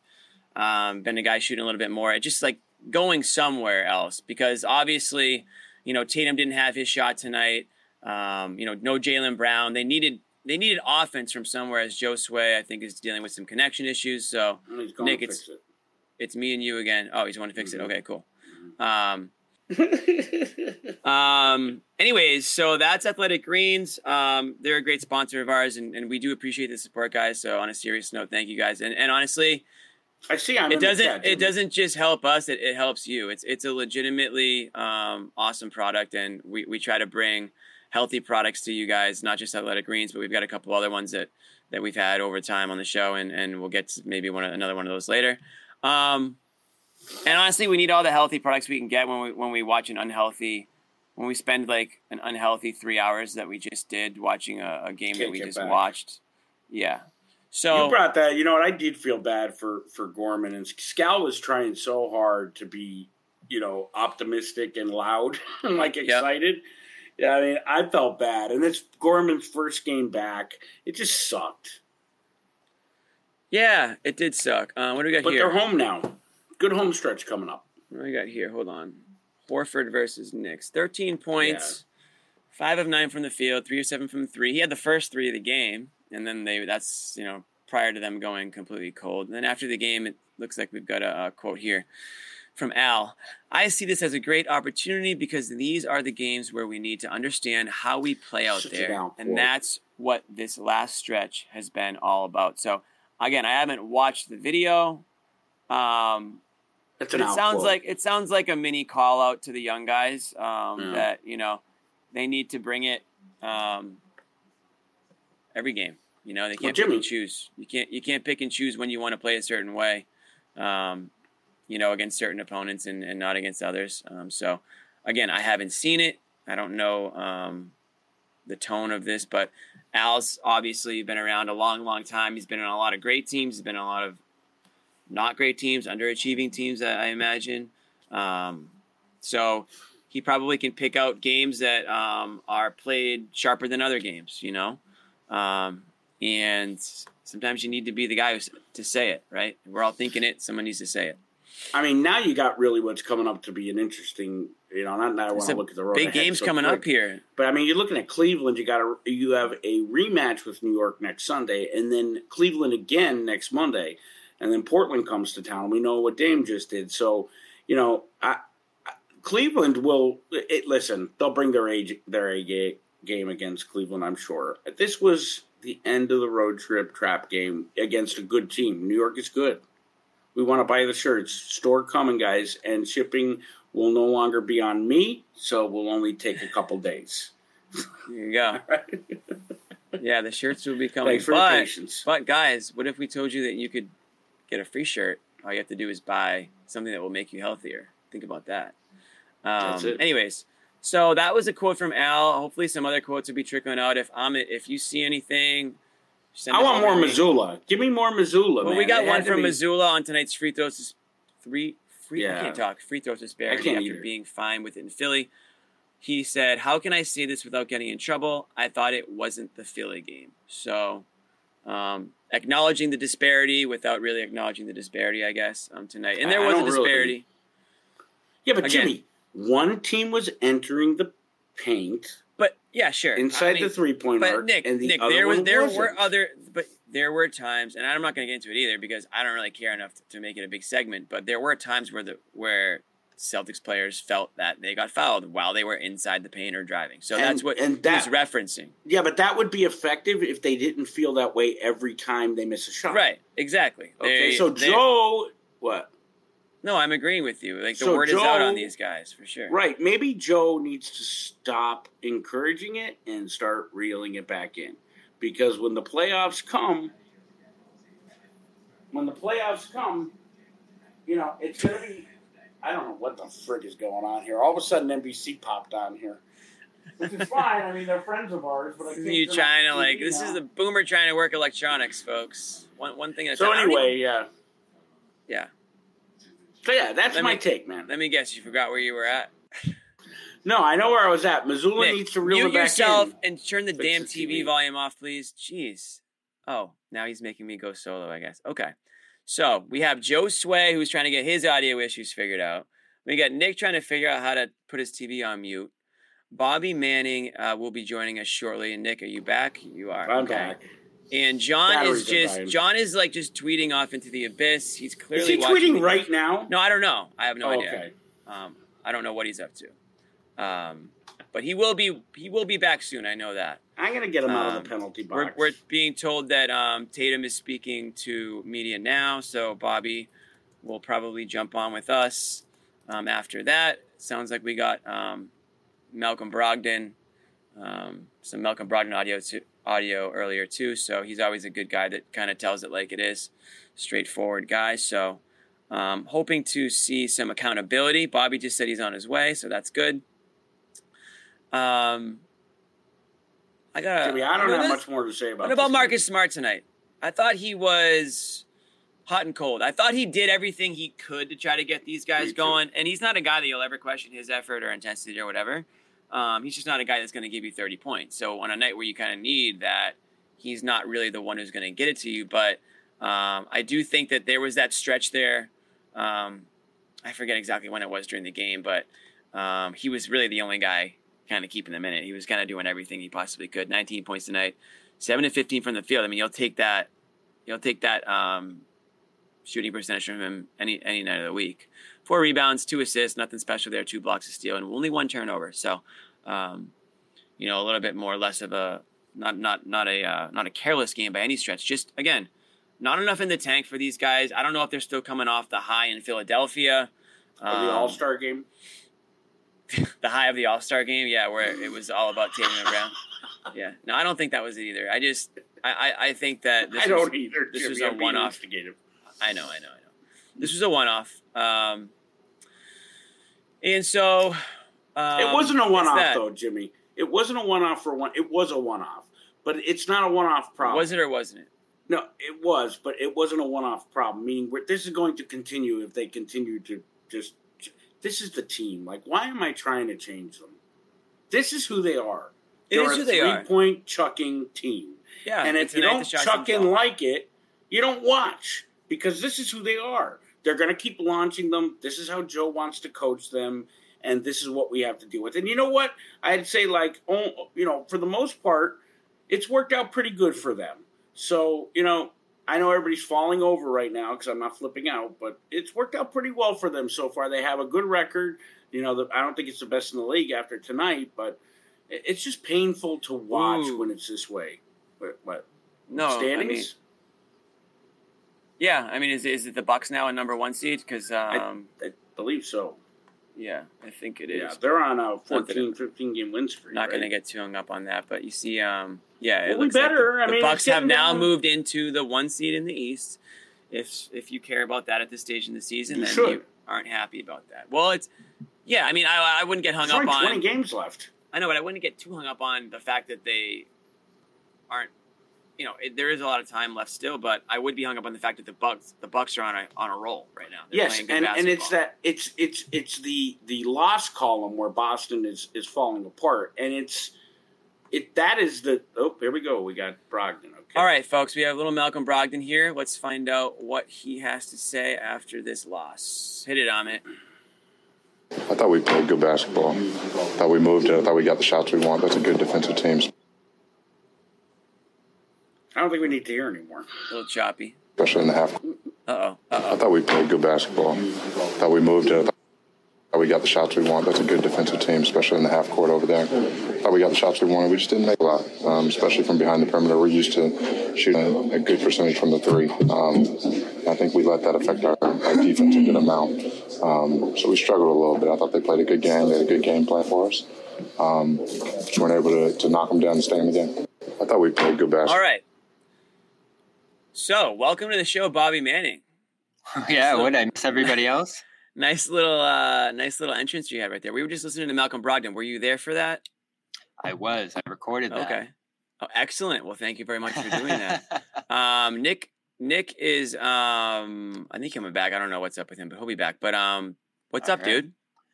um, been a guy shooting a little bit more. Just like going somewhere else because obviously, you know, Tatum didn't have his shot tonight. Um, you know, no Jaylen Brown. They needed they needed offense from somewhere. As Josue, I think, is dealing with some connection issues. So Nick, it's it. it's me and you again. Oh, he's going to fix mm-hmm. it. Okay, cool. Mm-hmm. Um, um, anyways, so that's Athletic Greens. Um, they're a great sponsor of ours, and, and we do appreciate the support, guys. So on a serious note, thank you guys. And, and honestly, I see. I'm it doesn't. It doesn't just help us. It, it helps you. It's it's a legitimately um, awesome product, and we, we try to bring healthy products to you guys, not just Athletic Greens, but we've got a couple other ones that that we've had over time on the show, and and we'll get to maybe one another one of those later. Um, and honestly, we need all the healthy products we can get when we when we watch an unhealthy, when we spend like an unhealthy three hours that we just did watching a, a game Can't that we just back. watched. Yeah. So you brought that. You know what? I did feel bad for for Gorman and Scal was trying so hard to be, you know, optimistic and loud and like excited. Yep. Yeah, I mean, I felt bad, and it's Gorman's first game back. It just sucked. Yeah, it did suck. Uh, what do we got but here? But they're home now. Good home stretch coming up. What do we got here? Hold on. Horford versus Knicks. 13 points, yeah. five of nine from the field, three of seven from three. He had the first three of the game, and then they that's, you know, prior to them going completely cold. And then after the game, it looks like we've got a, a quote here from Al. I see this as a great opportunity because these are the games where we need to understand how we play out Such there. And that's what this last stretch has been all about. So, again, I haven't watched the video. Um, it sounds like it sounds like a mini call out to the young guys um, that you know they need to bring it um, every game. You know they can't well, pick and choose. You can't you can't pick and choose when you want to play a certain way. Um, you know, against certain opponents and, and not against others. Um, so, again, I haven't seen it. I don't know um, the tone of this, but Al's obviously been around a long, long time. He's been on a lot of great teams. He's been on a lot of not great teams, underachieving teams, I imagine. Um, so he probably can pick out games that um, are played sharper than other games, you know? Um, and sometimes you need to be the guy to say it, right? We're all thinking it. Someone needs to say it. I mean, now you got really what's coming up to be an interesting. You know, not now I want to look at the road. Big ahead games so coming quick. up here. But I mean, you're looking at Cleveland. You got a you have a rematch with New York next Sunday, and then Cleveland again next Monday, and then Portland comes to town. We know what Dame just did. So, you know, I, I, Cleveland will it, listen. They'll bring their age their A ga- game against Cleveland. I'm sure. This was the end of the road trip trap game against a good team. New York is good. We want to buy the shirts. Store coming, guys, and shipping will no longer be on me, so it will only take a couple days. There you go. Yeah, the shirts will be coming. Thanks for but, patience. but guys, what if we told you that you could get a free shirt? All you have to do is buy something that will make you healthier. Think about that. Um, That's it. Anyways, so that was a quote from Al. Hopefully, some other quotes will be trickling out. If Amit, if you see anything, send I want more. Mazzulla. Give me more Mazzulla. Well, man. we got It one from be- Mazzulla on tonight's free throws. Three free. I can't talk. Free throws disparity after either. being fine within Philly. He said, "How can I say this without getting in trouble? I thought it wasn't the Philly game." So, um, acknowledging the disparity without really acknowledging the disparity, I guess, um, tonight. And there I- I was a don't really- disparity. Yeah, but Again. Jimmy, one team was entering the paint But yeah, sure. inside I mean, the three point arc, Nick, and the Nick, there was there wasn't. were other, but there were times, and I'm not going to get into it either because I don't really care enough to, to make it a big segment. But there were times where the where Celtics players felt that they got fouled while they were inside the paint or driving. So And- that's what and he that- was referencing. Yeah, but that would be effective if they didn't feel that way every time they miss a shot. Right? Exactly. Okay, They- so Joe, what? No, I'm agreeing with you. Like the So word is out on these guys for sure. Right, maybe Joe needs to stop encouraging it and start reeling it back in, because when the playoffs come, when the playoffs come, you know it's gonna be. I don't know what the frick is going on here. All of a sudden, NBC popped on here, which is fine. I mean, they're friends of ours, but I This is you trying to like this now. is the boomer trying to work electronics, folks. One one thing at So time. I don't anyway, even- yeah. yeah. So yeah, that's Let my me- take, man. Let me guess, you forgot where you were at. No, I know where I was at. Mazzulla Nick, needs to reel it back yourself in. and turn the Fix damn the TV, TV. volume off, please. Jeez. Oh, now he's making me go solo, I guess. Okay. So we have Josue who's trying to get his audio issues figured out. We got Nick trying to figure out how to put his TV on mute. Bobby Manning uh, will be joining us shortly. And Nick, are you back? You are. I'm okay. back. And John Batteries is just. John is like just tweeting off into the abyss. He's clearly Is he tweeting right now? No, I don't know. I have no Oh, idea. okay. Um, I don't know what he's up to. Um, but he will be he will be back soon. I know that. I'm gonna get him out of Um, the penalty We're, box. we're being told that um, Tatum is speaking to media now, so Bobby will probably jump on with us um, after that. Sounds like we got um, Malcolm Brogdon, um, some Malcolm Brogdon audio to, audio earlier too. So he's always a good guy that kind of tells it like it is, straightforward guy. So um, hoping to see some accountability. Bobby just said he's on his way, so that's good. Um, I got. I don't you know, have this- much more to say about. what about Marcus Smart tonight? I thought he was hot and cold. I thought he did everything he could to try to get these guys going. And he's not a guy that you'll ever question his effort or intensity or whatever. Um, he's just not a guy that's going to give you 30 points. So on a night where you kind of need that, he's not really the one who's going to get it to you. But um, I do think that there was that stretch there. Um, I forget exactly when it was during the game, but um, he was really the only guy kind of keeping them in it. He was kind of doing everything he possibly could. 19 points tonight, seven to 15 from the field. I mean, you'll take that. You'll take that um, shooting percentage from him any any night of the week. Four rebounds, two assists, nothing special there. Two blocks of steal, and only one turnover. So, um, you know, a little bit more less of a not not not a uh, not a careless game by any stretch. Just again, not enough in the tank for these guys. I don't know if they're still coming off the high in Philadelphia. Of the Um, All Star game. the high of the All Star game, yeah, where it was all about Tatum and Brown. Yeah, no, I don't think that was it either. I just, I, I, I think that this I don't was, either. this Jimmy. was a one-off. instigative. I know, I know, I know. This was a one-off, um, and so um, it wasn't a one-off though, Jimmy. It wasn't a one-off for one. It was a one-off, but it's not a one-off problem. Was it or wasn't it? No, it was, but it wasn't a one-off problem. Meaning, we're- this is going to continue if they continue to just. This is the team. Like, why am I trying to change them? This is who they are. It They're is a who they are. Three-point chucking team, Yeah, and if you don't chuck in like it, you don't watch because this is who they are. They're going to keep launching them. This is how Joe wants to coach them, and this is what we have to deal with. And you know what? I'd say, like, oh, you know, for the most part, it's worked out pretty good for them. So, you know, I know everybody's falling over right now because I'm not flipping out, but it's worked out pretty well for them so far. They have a good record. You know, the, I don't think it's the best in the league after tonight, but it's just painful to watch Ooh. when it's this way. What? what no standings? I mean, yeah, I mean, is is it the Bucks now a number one seed? Because um, I, I, believe so. Yeah, I think it is. Yeah, they're on a 14, 15 game win streak. Not right? going to get too hung up on that, but you see, um, yeah, it well, we better. Like the, I mean, the Bucks have now down. moved into the one seed in the East. If if you care about that at this stage in the season, you then should. you aren't happy about that. Well, it's yeah. I mean, I, I wouldn't get hung up on twenty games left. I know, but I wouldn't get too hung up on the fact that they aren't you know, it, there is a lot of time left still, but I would be hung up on the fact that the Bucks, the Bucks are on a on a roll right now. They're yes, and, and it's that it's it's it's the the loss column where Boston is is falling apart, and it's it that is the oh here we go we got Brogdon. Okay. All right, folks, we have little Malcolm Brogdon here. Let's find out what he has to say after this loss. Hit it, Amit. I thought we played good basketball. I thought we moved it. I thought we got the shots we want. That's a good defensive team. I don't think we need to hear anymore. A little choppy. Especially in the half. Uh oh. I thought we played good basketball. I thought we moved it. I thought we got the shots we want. That's a good defensive team, especially in the half court over there. I thought we got the shots we wanted. We just didn't make a lot, um, especially from behind the perimeter. We're used to shooting a good percentage from the three. Um, I think we let that affect our, our defense a good amount. Um, so we struggled a little bit. I thought they played a good game. They had a good game plan for us. Um, just weren't able to, to knock them down and stay in the game. I thought we played good basketball. All right. So, welcome to the show, Bobby Manning. yeah, would I miss everybody else? nice little, uh, nice little entrance you had right there. We were just listening to Malcolm Brogdon. Were you there for that? I was. I recorded that. Okay. Oh, excellent. Well, thank you very much for doing that. um, Nick, Nick is, um, I think coming back. I don't know what's up with him, but he'll be back. But um, what's All up, right. dude?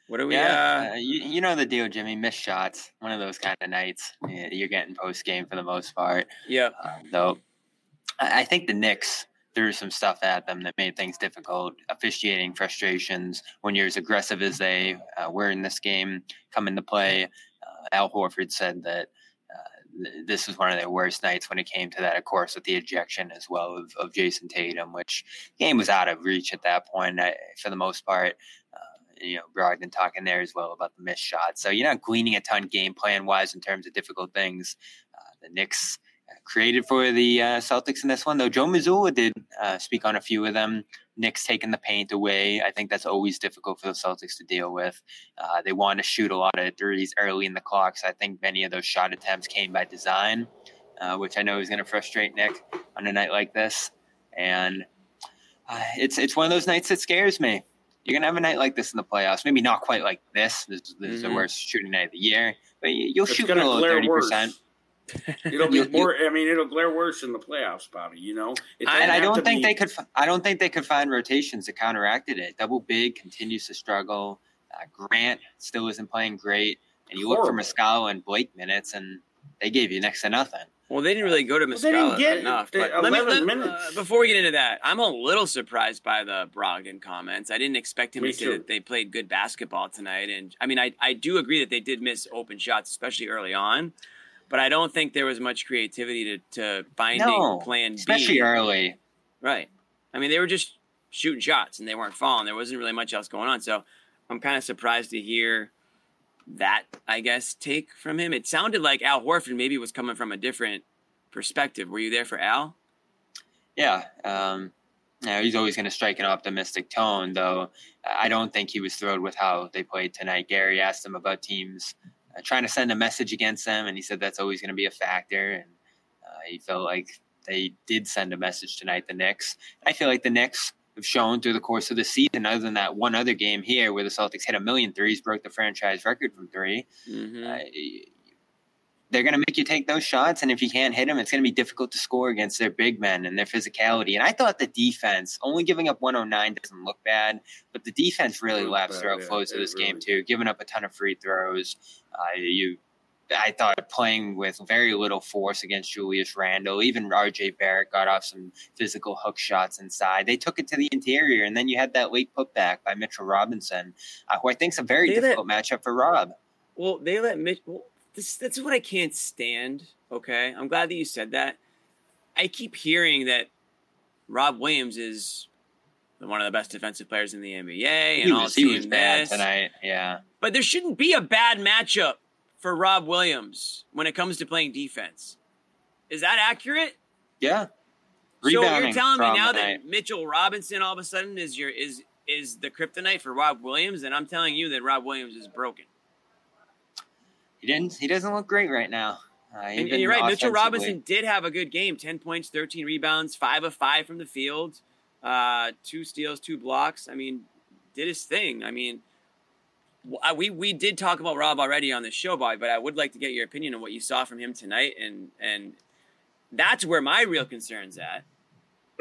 What are we? Yeah, uh... uh, you, you know the deal, Jimmy. Missed shots. One of those kind of nights. You're getting post game for the most part. Yeah. Um, though I think the Knicks threw some stuff at them that made things difficult. Officiating frustrations when you're as aggressive as they uh, were in this game come into play. Uh, Al Horford said that uh, this was one of their worst nights when it came to that, of course, with the ejection as well of, of Jayson Tatum, which game was out of reach at that point I, for the most part. Uh, you know, Brogdon talking there as well about the missed shots. So you're not gleaning a ton game plan wise in terms of difficult things. Uh, the Knicks created for the uh, Celtics in this one, though. Joe Mazzulla did uh, speak on a few of them. Knicks taking the paint away. I think that's always difficult for the Celtics to deal with. Uh, they want to shoot a lot of threes early in the clock, so I think many of those shot attempts came by design, uh, which I know is going to frustrate Nick on a night like this. And uh, it's it's one of those nights that scares me. You're gonna have a night like this in the playoffs. Maybe not quite like this. This, this mm-hmm. is the mm-hmm. worst shooting night of the year, but you'll it's shoot below thirty percent. it'll be more. I mean, it'll glare worse in the playoffs, Bobby. You know, and I don't think be... they could. I don't think they could find rotations that counteracted it. Double big continues to struggle. Uh, Grant still isn't playing great, and you Horrible. look for Muscala and Blake minutes, and they gave you next to nothing. Well, they didn't really go to Muscala well, get enough. But let me, let, minutes. Uh, before we get into that, I'm a little surprised by the Brogdon comments. I didn't expect him me to too. say that they played good basketball tonight, and I mean, I I do agree that they did miss open shots, especially early on but I don't think there was much creativity to, to finding no, plan B. Especially early. Right. I mean, they were just shooting shots and they weren't falling. There wasn't really much else going on. So I'm kind of surprised to hear that, I guess, take from him. It sounded like Al Horford maybe was coming from a different perspective. Were you there for Al? Yeah. Um, you he's always going to strike an optimistic tone, though. I don't think he was thrilled with how they played tonight. Gary asked him about teams trying to send a message against them, and he said that's always going to be a factor. And uh, he felt like they did send a message tonight. The Knicks. I feel like the Knicks have shown through the course of the season, other than that one other game here where the Celtics hit a million threes, broke the franchise record from 3 mm-hmm. uh, they're going to make you take those shots. And if you can't hit them, it's going to be difficult to score against their big men and their physicality. And I thought the defense, only giving up 109 doesn't look bad, but the defense really laps throughout yeah, flows of this really game, too, giving up a ton of free throws. Uh, you I thought playing with very little force against Julius Randle. Even RJ Barrett got off some physical hook shots inside. They took it to the interior, and then you had that late putback by Mitchell Robinson, uh, who I think is a very They difficult matchup for Rob. Well, they let Mitch. Well, this that's what I can't stand. Okay, I'm glad that you said that. I keep hearing that Rob Williams is one of the best defensive players in the NBA, and He all was, he was bad this. tonight. Yeah. But there shouldn't be a bad matchup for Rob Williams when it comes to playing defense. Is that accurate? Yeah. so you're telling me now that Mitchell Robinson all of a sudden is your is is the kryptonite for Rob Williams, and I'm telling you that Rob Williams is broken. He didn't. He doesn't look great right now. Uh, And, and you're right. Mitchell. Robinson did have a good game 10 points, 13 rebounds, 5 of 5 from the field, uh, two steals, two blocks. I mean, did his thing. I mean, we, we did talk about Rob already on the show, Bobby, but I would like to get your opinion on what you saw from him tonight. And, and that's where my real concern's at.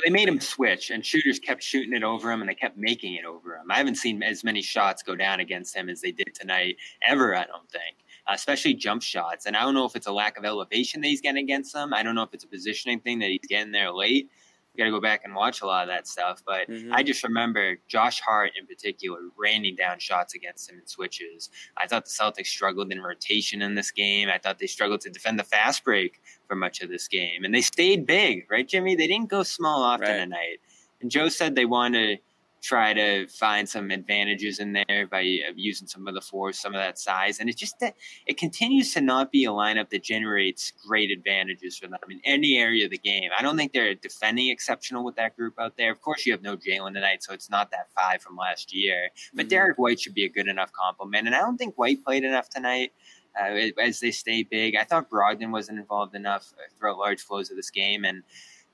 They made him switch, and shooters kept shooting it over him, and they kept making it over him. I haven't seen as many shots go down against him as they did tonight ever. I don't think, especially jump shots. And I don't know if it's a lack of elevation that he's getting against them. I don't know if it's a positioning thing that he's getting there late. You got to go back and watch a lot of that stuff. But Mhm. I just remember Josh Hart in particular raining down shots against him in switches. I thought the Celtics struggled in rotation in this game. I thought they struggled to defend the fast break for much of this game. And they stayed big, right, Jimmy? They didn't go small often Right. tonight. And Joe said they wanted to try to find some advantages in there by uh, using some of the force, some of that size. And it just that it continues to not be a lineup that generates great advantages for them in any area of the game. I don't think they're defending exceptional with that group out there. Of course, you have no Jaylen tonight, so it's not that five from last year. But Mhm. Derrick White should be a good enough complement. And I don't think White played enough tonight uh, as they stay big. I thought Brogdon wasn't involved enough uh, throughout large flows of this game. And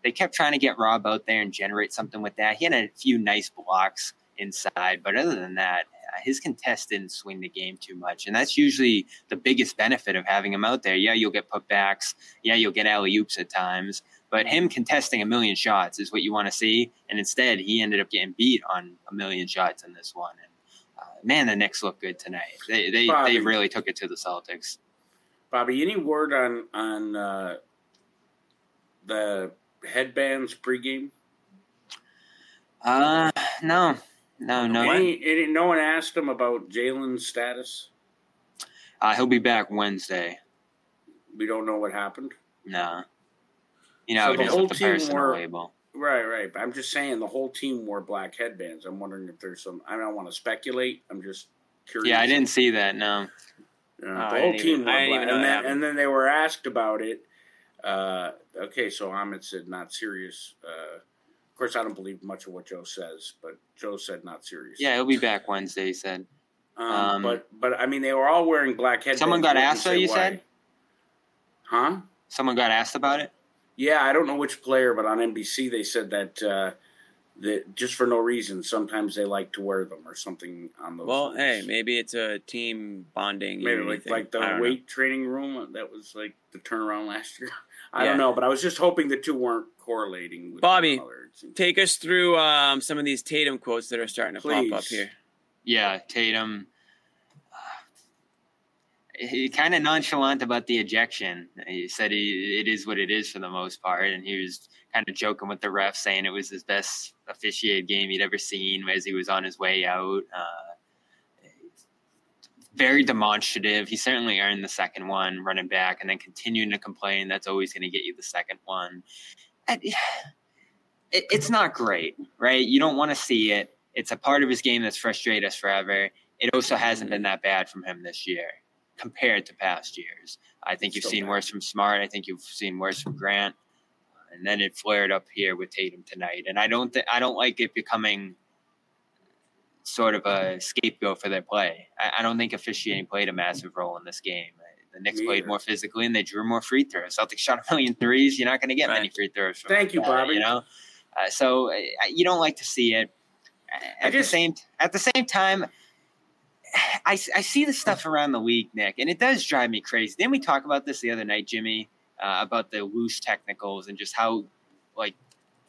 they kept trying to get Rob out there and generate something with that. He had a few nice blocks inside, but other than that, uh, his contest didn't swing the game too much. And that's usually the biggest benefit of having him out there. Yeah, you'll get putbacks. Yeah, you'll get alley oops at times. But him contesting a million shots is what you want to see. And instead, he ended up getting beat on a million shots in this one. And uh, man, the Knicks look good tonight. They they, Bobby. they really took it to the Celtics. Bobby, any word on on uh, the headbands pregame? Uh, no, no, no. Any, any, no one asked him about Jaylen's status. Uh, he'll be back Wednesday. We don't know what happened. No. You know, So the is whole the team personal were- label. Right, right. But I'm just saying the whole team wore black headbands. I'm wondering if there's some. I don't want to speculate. I'm just curious. Yeah, I didn't see that. No. Uh, the whole team even- wore black, and that and then they were asked about it. Uh, okay, so Ahmed said not serious. Uh, of course, I don't believe much of what Joe says, but Joe said not serious. Yeah, he'll be back Wednesday. He said. Um, Um, but but I mean, they were all wearing black headbands. Someone got asked, though, you why. said? Huh? Someone got asked about it. Yeah, I don't know which player, but on NBC they said that uh, that just for no reason, sometimes they like to wear them or something on those. Well, lines. hey, maybe it's a team bonding. maybe like like the I don't know. weight training room that was like the turnaround last year. I Yeah. don't know, but I was just hoping the two weren't correlating. With Bobby, one another, it seems. Take us through um, some of these Tatum quotes that are starting to pop up here. Yeah, Tatum. He kind of nonchalant about the ejection. He said he, it is what it is for the most part, and he was kind of joking with the ref, saying it was his best officiated game he'd ever seen as he was on his way out. Uh, very demonstrative. He certainly earned the second one running back, and then continuing to complain. That's always going to get you the second one. And, it, it's not great, right? You don't want to see it. It's a part of his game that's frustrated us forever. It also hasn't been that bad from him this year compared to past years. I think you've Still seen bad. worse from Smart. I think you've seen worse from Grant, and then it flared up here with Tatum tonight. And I don't th- I don't like it becoming sort of a scapegoat for their play. I, I don't think officiating played a massive role in this game. The Knicks Me played either. more physically and they drew more free throws. Celtics shot a million threes. You're not going to get many free throws. From Thank you, Bobby. You know, uh, so uh, you don't like to see it. I At the same at the same time, I, I see the stuff around the league, Nick, and it does drive me crazy. Didn't we talk about this the other night, Jimmy, uh, about the loose technicals and just how like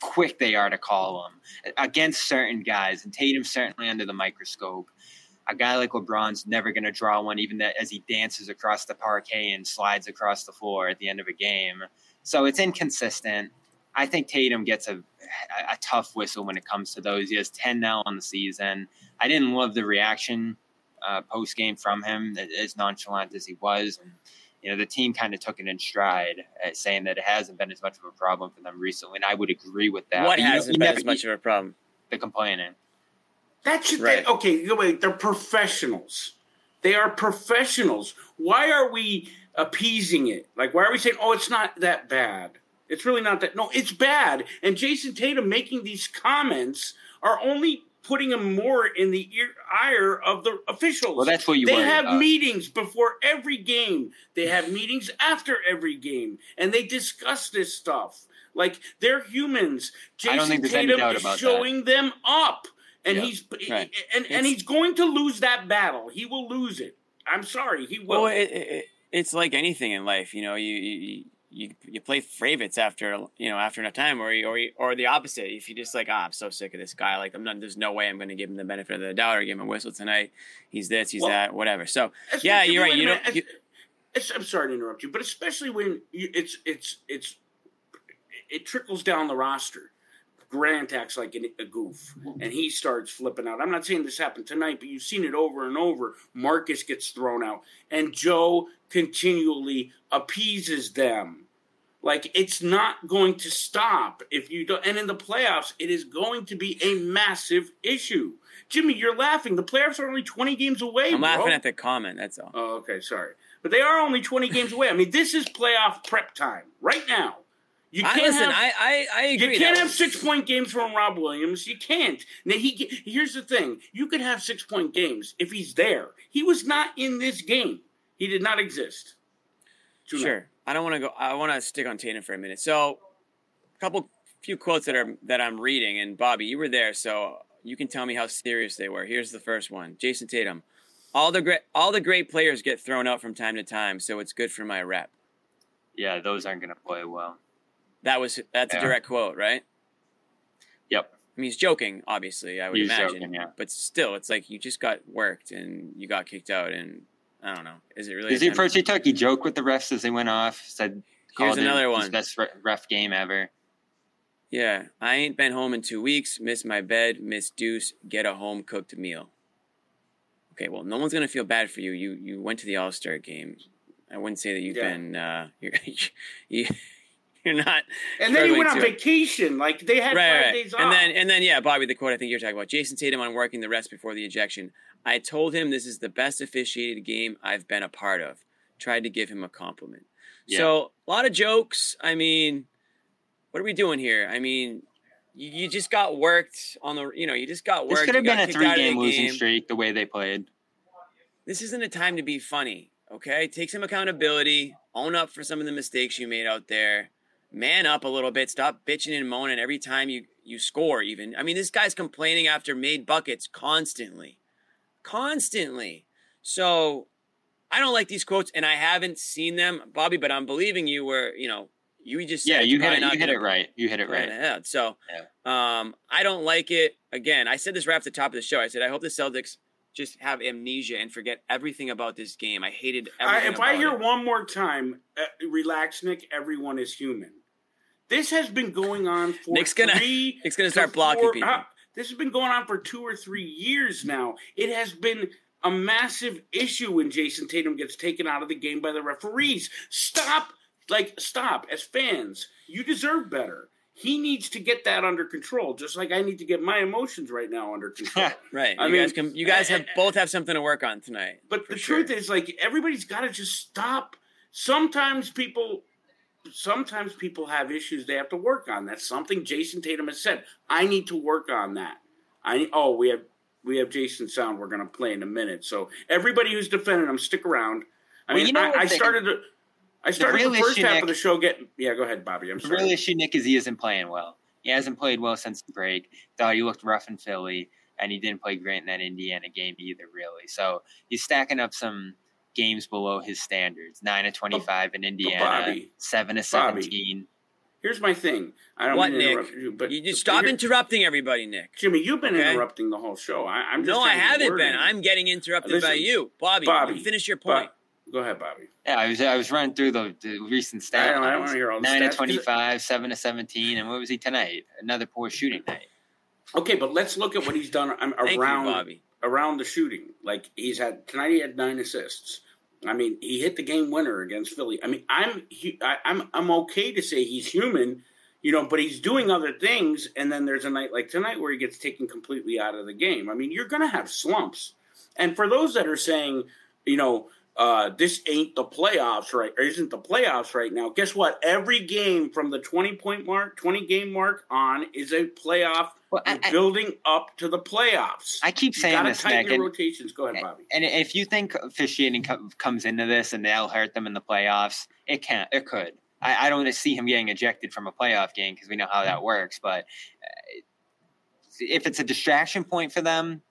quick they are to call them against certain guys, and Tatum certainly under the microscope. a guy like LeBron's never going to draw one, even as he dances across the parquet and slides across the floor at the end of a game. So it's inconsistent. I think Tatum gets a, a tough whistle when it comes to those. He has 10 now on the season. I didn't love the reaction uh, post game from him, as nonchalant as he was. And, you know, the team kind of took it in stride, uh, saying that it hasn't been as much of a problem for them recently. And I would agree with that. What hasn't been never, as much of a problem? The complaining. That should, right. okay, wait, they're professionals. They are professionals. Why are we appeasing it? Like, why are we saying, oh, it's not that bad? It's really not that. No, it's bad. And Jayson Tatum making these comments are only putting him more in the ear, ire of the officials. Well, that's what you. They have about. meetings before every game. They have meetings after every game, and they discuss this stuff. Like they're humans. Jayson Tatum is showing that. them up, and yep. he's right. and and he's going to lose that battle. He will lose it. I'm sorry, he will. Well, it, it, it's like anything in life. You know, you, you you you play favorites after you know after enough time, or or or the opposite. If you just like, ah, I'm so sick of this guy. Like, I'm not. There's no way I'm going to give him the benefit of the doubt or give him a whistle tonight. He's this, he's well, that, whatever. So yeah, you're right. You know, you, I'm sorry to interrupt you, but especially when you, it's it's it's it trickles down the roster. Grant acts like a goof and he starts flipping out. I'm not saying this happened tonight, but you've seen it over and over. Marcus gets thrown out and Joe continually appeases them. Like it's not going to stop if you don't. And in the playoffs, it is going to be a massive issue. Jimmy, you're laughing. The playoffs are only 20 games away. I'm bro. laughing at the comment. That's all. Oh, okay. Sorry. But they are only 20 games away. I mean, this is playoff prep time right now. You can't I, listen, have, I, I, I agree. You can't have six point games from Rob Williams. You can't. Now he here's the thing: you could have six point games if he's there. He was not in this game. He did not exist. Tonight. Sure. I don't want to go. I want to stick on Tatum for a minute. So, a couple, few quotes that are that I'm reading, and Bobby, you were there, so you can tell me how serious they were. Here's the first one: Jayson Tatum. All the great, all the great players get thrown out from time to time, so it's good for my rep. Yeah, those aren't going to play well. That was that's yeah. a direct quote, right? Yep. I mean, he's joking, obviously. I would he's imagine, joking, yeah. but still, it's like you just got worked and you got kicked out, and I don't know. Is it really? Is the approach he took? He joked with the refs as they went off. Said, "Here's another one. Best ref game ever." Yeah, I ain't been home in two weeks. Miss my bed. Miss Deuce. Get a home cooked meal. Okay, well, no one's gonna feel bad for you. You you went to the All Star game. I wouldn't say that you've yeah. been uh, you you're not. And then he went on vacation. Like they had right, five right. days off. And then and then yeah, Bobby, the quote I think you're talking about. Jayson Tatum on working the rest before the ejection. I told him this is the best officiated game I've been a part of. Tried to give him a compliment. Yeah. So a lot of jokes. I mean, what are we doing here? I mean, you, you just got worked on the. You know, you just got worked. This could have been a three-game losing game. streak the way they played. This isn't a time to be funny. Okay, take some accountability. Own up for some of the mistakes you made out there man up a little bit. Stop bitching and moaning every time you you score. Even I mean, this guy's complaining after made buckets constantly, constantly. So I don't like these quotes, and I haven't seen them, Bobby. But I'm believing you. Where you know you just yeah you hit it. You hit it right. You hit it right. Ahead. So yeah. um, I don't like it. Again, I said this right at the top of the show. I said I hope the Celtics just have amnesia and forget everything about this game. I hated everything. I, if I hear it. one more time, uh, relax, Nick. Everyone is human. This has been going on for Nick's gonna, three. Nick's gonna start blocking four, people. Uh, this has been going on for two or three years now. It has been a massive issue when Jayson Tatum gets taken out of the game by the referees. Stop, like stop. As fans, you deserve better. He needs to get that under control, just like I need to get my emotions right now under control. right. I you mean, guys can, you guys have both have something to work on tonight. But the sure. truth is, like everybody's got to just stop. Sometimes people sometimes people have issues they have to work on. That's something Jayson Tatum has said. I need to work on that. I oh we have we have Jayson Sound we're going to play in a minute. So everybody who's defending him, stick around. I well, mean, you know I, I started. To, I started the, the first half Nick, of the show getting. Yeah, go ahead, Bobby. I'm sorry. The real issue, Nick, is he isn't playing well. He hasn't played well since the break. Thought he looked rough in Philly, and he didn't play great in that Indiana game either, really. So he's stacking up some games below his standards. Nine of twenty-five in Indiana, Bobby, seven of seventeen. here's my thing. I don't What, mean to Nick? interrupt you, but You just stop interrupting everybody, Nick. Jimmy, you've been Okay. interrupting the whole show. I, I'm just No, I haven't word been. in. I'm getting interrupted by you, Bobby. Bobby, finish your point. Go ahead, Bobby. Yeah, I was I was running through the, the recent I stats. don't- I don't wanna hear all the Nine stats, to 'cause- twenty-five, seven to seventeen, and what was he tonight? Another poor shooting night. Okay, but let's look at what he's done um, around you, Bobby. around the shooting. Like he's had tonight, he had nine assists. I mean, he hit the game winner against Philly. I mean, I'm hu- I, I'm I'm okay to say he's human, you know, but he's doing other things. And then there's a night like tonight where he gets taken completely out of the game. I mean, you're gonna have slumps. And for those that are saying, you know, uh, this ain't the playoffs right, or isn't the playoffs right now? Guess what? Every game from the 20 point mark, 20 game mark on is a playoff. Well, I, I, building up to the playoffs. I keep You saying this, tighten Nick, your and, rotations. Go ahead, Bobby. and if you think officiating co- comes into this and they'll hurt them in the playoffs, it can't. It could. I, I don't see him getting ejected from a playoff game because we know how that works. But uh, if it's a distraction point for them,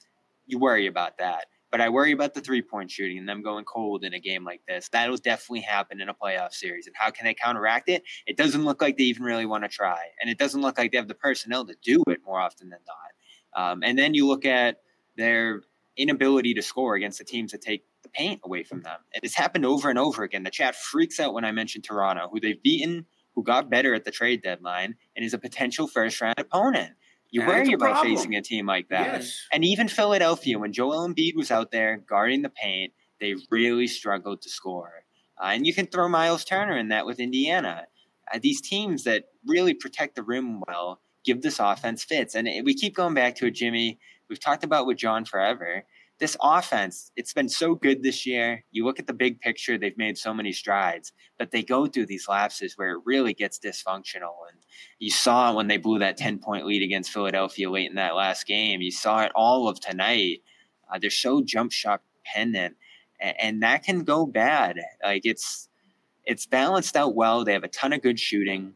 you worry about that. But I worry about the three point shooting and them going cold in a game like this. That'll definitely happen in a playoff series. And how can they counteract it? It doesn't look like they even really want to try. And it doesn't look like they have the personnel to do it more often than not. Um, and then you look at their inability to score against the teams that take the paint away from them. And it's happened over and over again. The chat freaks out when I mention Toronto, who they've beaten, who got better at the trade deadline, and is a potential first round opponent. You worry about problem. facing a team like that. Yes. And even Philadelphia, when Joel Embiid was out there guarding the paint, they really struggled to score. Uh, and you can throw Miles Turner in that with Indiana. Uh, these teams that really protect the rim well give this offense fits. And it, we keep going back to it, Jimmy. We've talked about with John forever. This offense, it's been so good this year. You look at the big picture, they've made so many strides, but they go through these lapses where it really gets dysfunctional. And you saw it when they blew that 10 point lead against Philadelphia late in that last game. You saw it all of tonight. Uh, they're so jump shot dependent, and, and that can go bad. Like it's it's balanced out well. They have a ton of good shooting,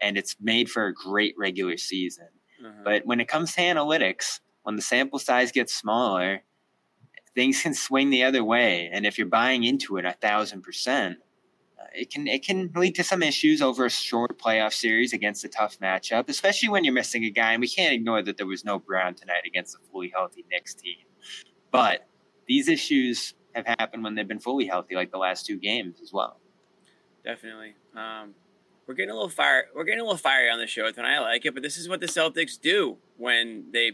and it's made for a great regular season. Uh-huh. But when it comes to analytics, when the sample size gets smaller, things can swing the other way. And if you're buying into it a thousand percent, it can it can lead to some issues over a short playoff series against a tough matchup, especially when you're missing a guy. And we can't ignore that there was no Brown tonight against a fully healthy Knicks team. But these issues have happened when they've been fully healthy, like the last two games as well. Definitely. Um, we're getting a little fire. We're getting a little fiery on the show, and I like it. But this is what the Celtics do when they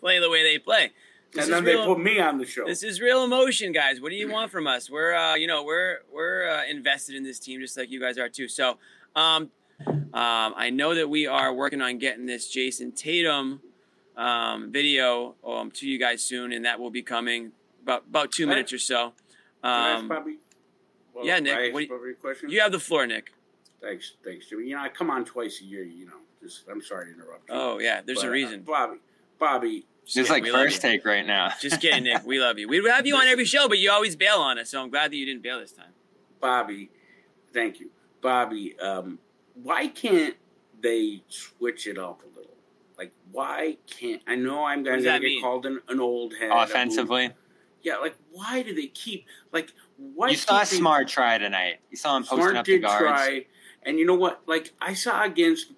play the way they play. This and then they put me on the show. This is real emotion, guys. What do you want from us? We're, uh, you know, we're we're uh, invested in this team just like you guys are too. So, um, um, I know that we are working on getting this Jayson Tatum um, video um, to you guys soon, and that will be coming about about two minutes or so. Can I ask Um? Well, yeah, Nick, can I ask what you- you have the floor, Nick. Thanks, thanks, Jimmy. You know, I come on twice a year. You know, just I'm sorry to interrupt. You. Oh yeah, there's But, a uh, reason. Bobby. Bobby, Just It's kidding, like we first you. take right now. Just kidding, Nick. We love you. We'd have you on every show, but you always bail on us. So I'm glad that you didn't bail this time. Bobby, thank you, Bobby. Um, why can't they switch it up a little? Like, why can't I know I'm going to get mean? called an, an old head? Offensively, Yeah, like why do they keep like why you saw can't they- Smart try tonight. You saw him posting Smart up the did guards. try, and you know what? Like I saw against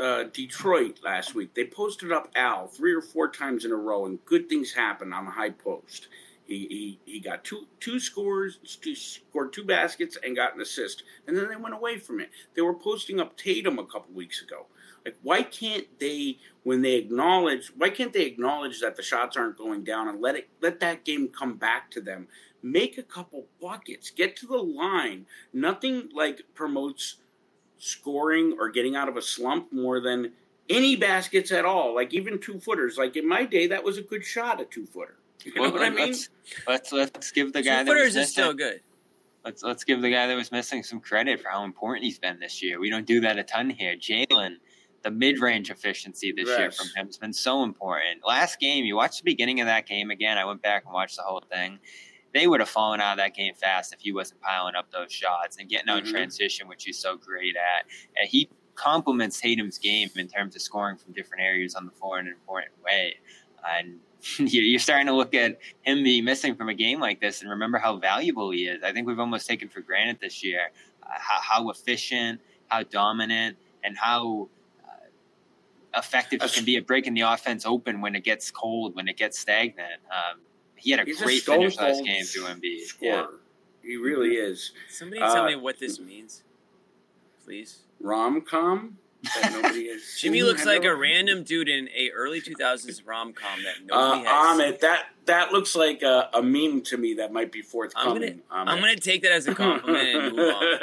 uh, Detroit last week, they posted up Al three or four times in a row, and good things happened on the high post. He he, he got two two scores, two, scored two baskets, and got an assist, and then they went away from it. They were posting up Tatum a couple weeks ago. Like, why can't they, when they acknowledge, why can't they acknowledge that the shots aren't going down and let it let that game come back to them? Make a couple buckets, get to the line. Nothing like promotes scoring or getting out of a slump more than any baskets at all. Like even two footers. Like in my day, that was a good shot, a two footer. You know Well, what I mean? Let's, let's let's give the guy Two that was footers is missing. still good. Let's let's give the guy that was missing some credit for how important he's been this year. We don't do that a ton here. Jaylen, the mid range efficiency this year from him has been so important. Last game, you watched the beginning of that game again. I went back and watched the whole thing. They would have fallen out of that game fast if he wasn't piling up those shots and getting on Mhm. transition, which he's so great at. And he complements Tatum's game in terms of scoring from different areas on the floor in an important way. And you- you're starting to look at him be missing from a game like this and remember how valuable he is. I think we've almost taken for granted this year uh, how, how efficient, how dominant, and how uh, effective he can be at breaking the offense open when it gets cold, when it gets stagnant. Um, he had a He's great a finish last cold game to Embiid. scorer. Yeah. He really is. Somebody tell Uh, me what this means, please. Rom com that nobody has. Jimmy looks like a random dude in a early 2000s rom com that Uh, nobody has. Ahmed, that that looks like a, a meme to me that might be I'm forthcoming. gonna, I'm gonna take that as a compliment and move on.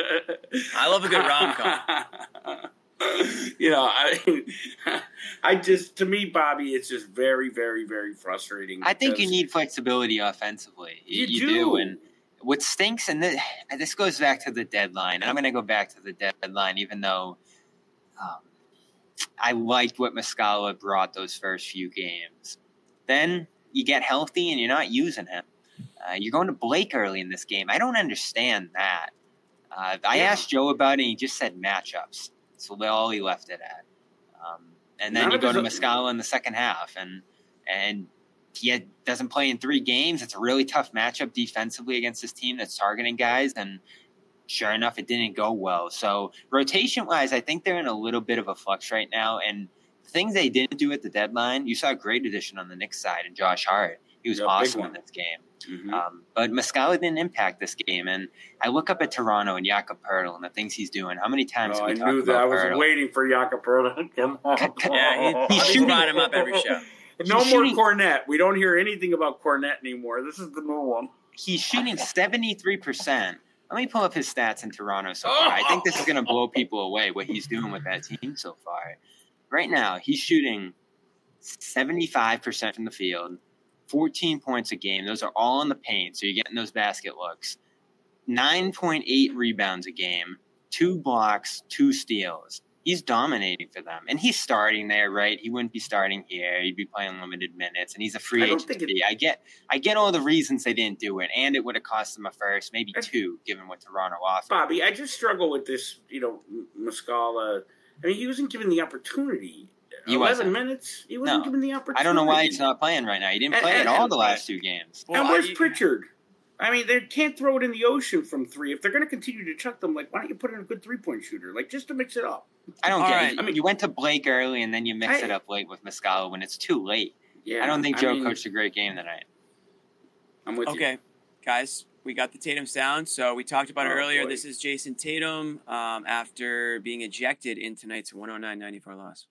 I love a good rom com. you know, I, I just to me, Bobby, it's just very, very, very frustrating. I think you need flexibility offensively. You, You, do. do. And what stinks, and this, this goes back to the deadline. And I'm going to go back to the deadline, even though um, I liked what Muscala brought those first few games. Then you get healthy and you're not using him. Uh, you're going to Blake early in this game. I don't understand that. Uh, I Yeah. asked Joe about it, and he just said matchups. So all he left it at. And then None you go to Muscala in the second half, and and he had, doesn't play in three games. It's a really tough matchup defensively against this team that's targeting guys. And sure enough, it didn't go well. So rotation wise, I think they're in a little bit of a flux right now. And things they didn't do at the deadline, you saw a great addition on the Knicks side and Josh Hart. He was Yeah, awesome in this game. Mhm. Um, but Muscala didn't impact this game. And I look up at Toronto and Jakob Poeltl and the things he's doing. How many times Oh, have I we talked knew that. I was Poeltl? waiting for Jakob Poeltl to come on. Yeah, he, He's he's shooting- brought him up every show. No He's more shooting- Kornet. We don't hear anything about Kornet anymore. This is the new one. he's shooting 73%. Let me pull up his stats in Toronto so far. I think this is going to blow people away what he's doing with that team so far. Right now, he's shooting 75% from the field, 14 points a game. Those are all in the paint, so you're getting those basket looks. 9.8 rebounds a game, two blocks, two steals. He's dominating for them. And he's starting there, right? He wouldn't be starting here. He'd be playing limited minutes, and he's a free I agent. it- I get I get all the reasons they didn't do it, and it would have cost them a first, maybe I- two, given what Toronto offered. Bobby, I just struggle with this, you know, Muscala. I mean, he wasn't given the opportunity. He 11 wasn't. minutes? He wasn't No. given the opportunity. I don't know why he's not playing right now. He didn't And- play and- at all and- the last two games. Well, and where's I- Pritchard? I mean, they can't throw it in the ocean from three. If they're going to continue to chuck them, like, why don't you put in a good three point shooter? Like, just to mix it up. I don't All get right. it. I mean- you went to Blake early, and then you mix I- it up late with Muscala when it's too late. Yeah. I don't think Joe mean, coached a great game tonight. I'm with you. Okay, guys, we got the Tatum sound. So we talked about it Oh, earlier. boy. This is Jayson Tatum um, after being ejected in tonight's 109-94 loss.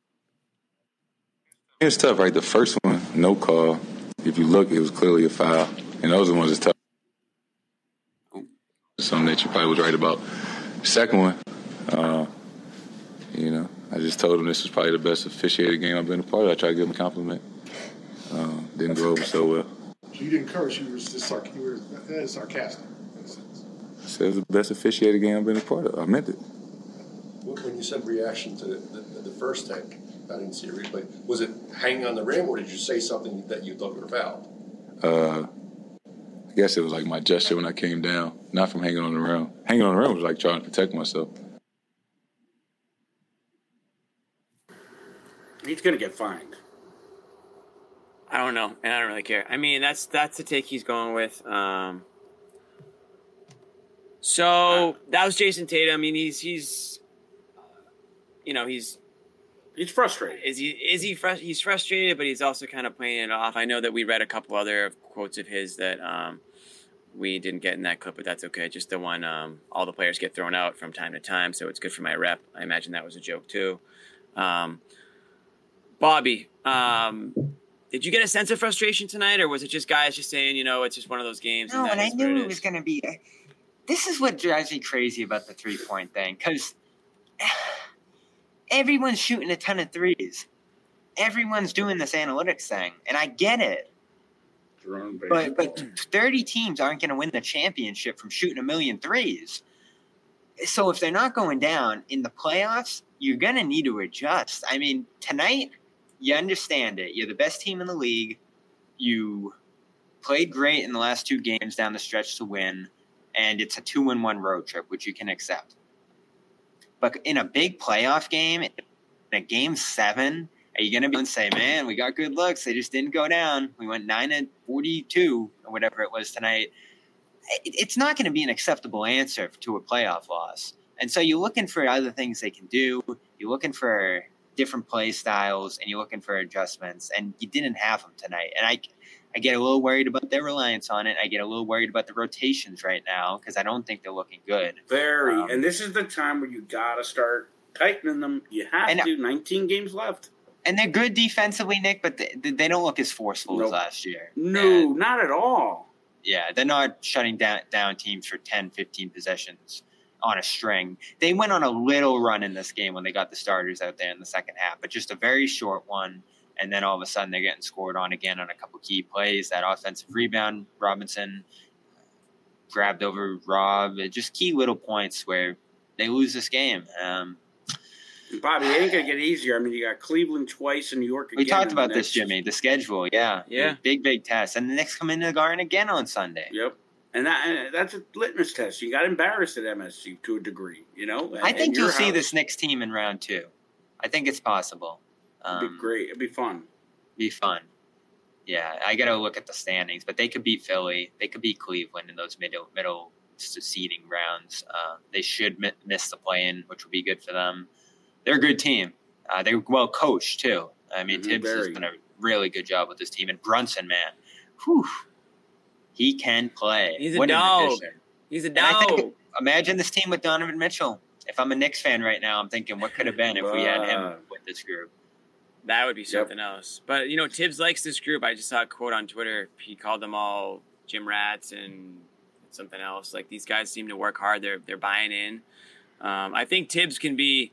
It was tough, right? The first one, no call. If you look, it was clearly a foul. And those are the ones that's tough. Something that you probably was right about. Second one, uh, you know, I just told him this was probably the best officiated game I've been a part of. I tried to give him a compliment. Uh, didn't go over so well. So you didn't curse. You were just sarc- you were uh, sarcastic in a sense. I said it was the best officiated game I've been a part of. I meant it. When when you said reaction to the, the, the first tank, I didn't see a replay. Was it hanging on the rim, or did you say something that you thought were foul? Uh, I guess it was like my gesture when I came down, not from hanging on the rim. Hanging on the rim was like trying to protect myself. He's going to get fined. I don't know, and I don't really care. I mean, that's that's the take he's going with. Um, so that was Jayson Tatum. I mean, he's he's, you know, he's He's frustrated. is he is he frus- he's frustrated, but he's also kind of playing it off. I know that we read a couple other quotes of his that um, we didn't get in that clip, but that's okay. Just the one, um, all the players get thrown out from time to time, so it's good for my rep. I imagine that was a joke too. Um, Bobby, um, did you get a sense of frustration tonight, or was it just guys just saying, you know, it's just one of those games? No, that and I knew it it was going to be. This is what drives me crazy about the three point thing because everyone's shooting a ton of threes. Everyone's doing this analytics thing, and I get it. But but thirty teams aren't going to win the championship from shooting a million threes. So if they're not going down in the playoffs, you're going to need to adjust. I mean, tonight you understand it. You're the best team in the league. You played great in the last two games down the stretch to win, and it's a two in one road trip, which you can accept. But in a big playoff game, in a game seven, are you going to be and say, man, we got good looks. They just didn't go down. We went 9 and 42 or whatever it was tonight. It's not going to be an acceptable answer to a playoff loss. And so you're looking for other things they can do. you're looking for different play styles and you're looking for adjustments, and you didn't have them tonight. And I, I get a little worried about their reliance on it. I get a little worried about the rotations right now because I don't think they're looking good. Very. Um, and this is the time where you got to start tightening them. You have And- to. 19 games left. And they're good defensively, Nick, but they, they don't look as forceful as last year. No, And, not at all. yeah, they're not shutting down, down teams for 10, 15 possessions on a string. They went on a little run in this game when they got the starters out there in the second half, but just a very short one. And then all of a sudden they're getting scored on again on a couple key plays. That offensive rebound, Robinson grabbed over Rob. Just key little points where they lose this game. Um, Bobby, it ain't going to get easier. I mean, you got Cleveland twice and New York again. we talked about this, Jimmy. The schedule, yeah, Yeah. big, big test, and the Knicks come into the Garden again on Sunday. Yep. And that and that's a litmus test. You got embarrassed at MSG to a degree, you know? I think you'll see this Knicks team in round two. I think it's possible. It'd Um, be great. It'd be fun. be fun. Yeah, I got to look at the standings, but they could beat Philly. They could beat Cleveland in those middle middle seeding rounds. Uh, they should mi- miss the play-in, which would be good for them. They're a good team. Uh, they're well coached too. I mean, Mhm, Thibs has done a really good job with this team, and Brunson, man, whew, he can play. He's a What an dog. He's a And I think- Imagine this team with Donovan Mitchell. If I'm a Knicks fan right now, I'm thinking, what could have been if we had him with this group? That would be something else. But you know, Thibs likes this group. I just saw a quote on Twitter. He called them all gym rats and something else. Like these guys seem to work hard. They're they're buying in. Um, I think Thibs can be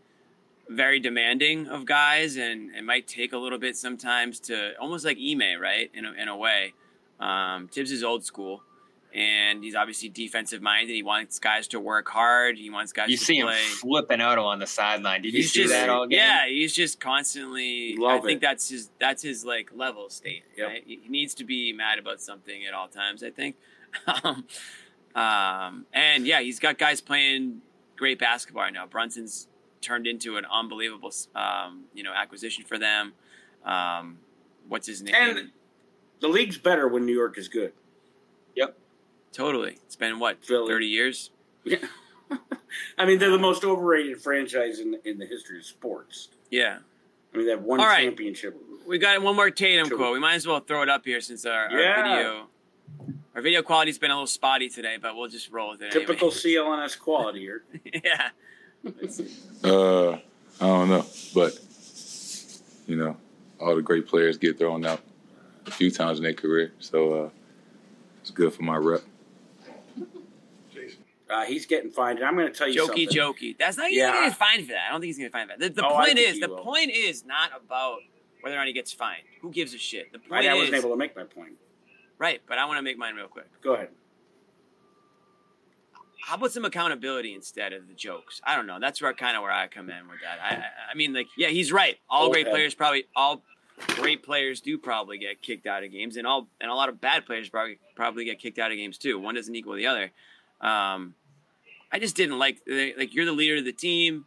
very demanding of guys, and it might take a little bit sometimes to almost like Ime, right? In a, in a way, um, Thibs is old school, and he's obviously defensive minded. He wants guys to work hard. He wants guys You to see him play. flipping out on the sideline. Did you see just, that all game? Yeah, he's just constantly. Love I think it. that's his. That's his like level state. Yep. Right? He he needs to be mad about something at all times. I think. um, um, and yeah, he's got guys playing great basketball right now. Brunson's turned into an unbelievable, um, you know, acquisition for them. Um, what's his name? And the league's better when New York is good. Totally. It's been what Philly. thirty years. Yeah. I mean, they're the most overrated franchise in in the history of sports. Yeah. I mean, they have one All right. championship. We got one more Tatum Two. quote. We might as well throw it up here since our, our video our video quality's been a little spotty today, but we'll just roll with it. anyway. Typical CLNS quality here. yeah. Uh, I don't know, but you know, all the great players get thrown out a few times in their career, so uh, it's good for my rep. Uh, he's getting fined. And I'm going to tell you Jokey, something. jokey. That's not. He's Yeah. not gonna get fined for that. I don't think he's gonna get fined for that. The, the Oh, point is, the will. point is not about whether or not he gets fined. Who gives a shit? The I, point I is wasn't able to make my point. right. But I want to make mine real quick. Go ahead. How about some accountability instead of the jokes? I don't know. That's where kind of where I come in with that. I, I, mean, like, yeah, he's right. All great players probably all great players do probably get kicked out of games, and all and a lot of bad players probably probably get kicked out of games too. One doesn't equal the other. Um, I just didn't like like you're the leader of the team.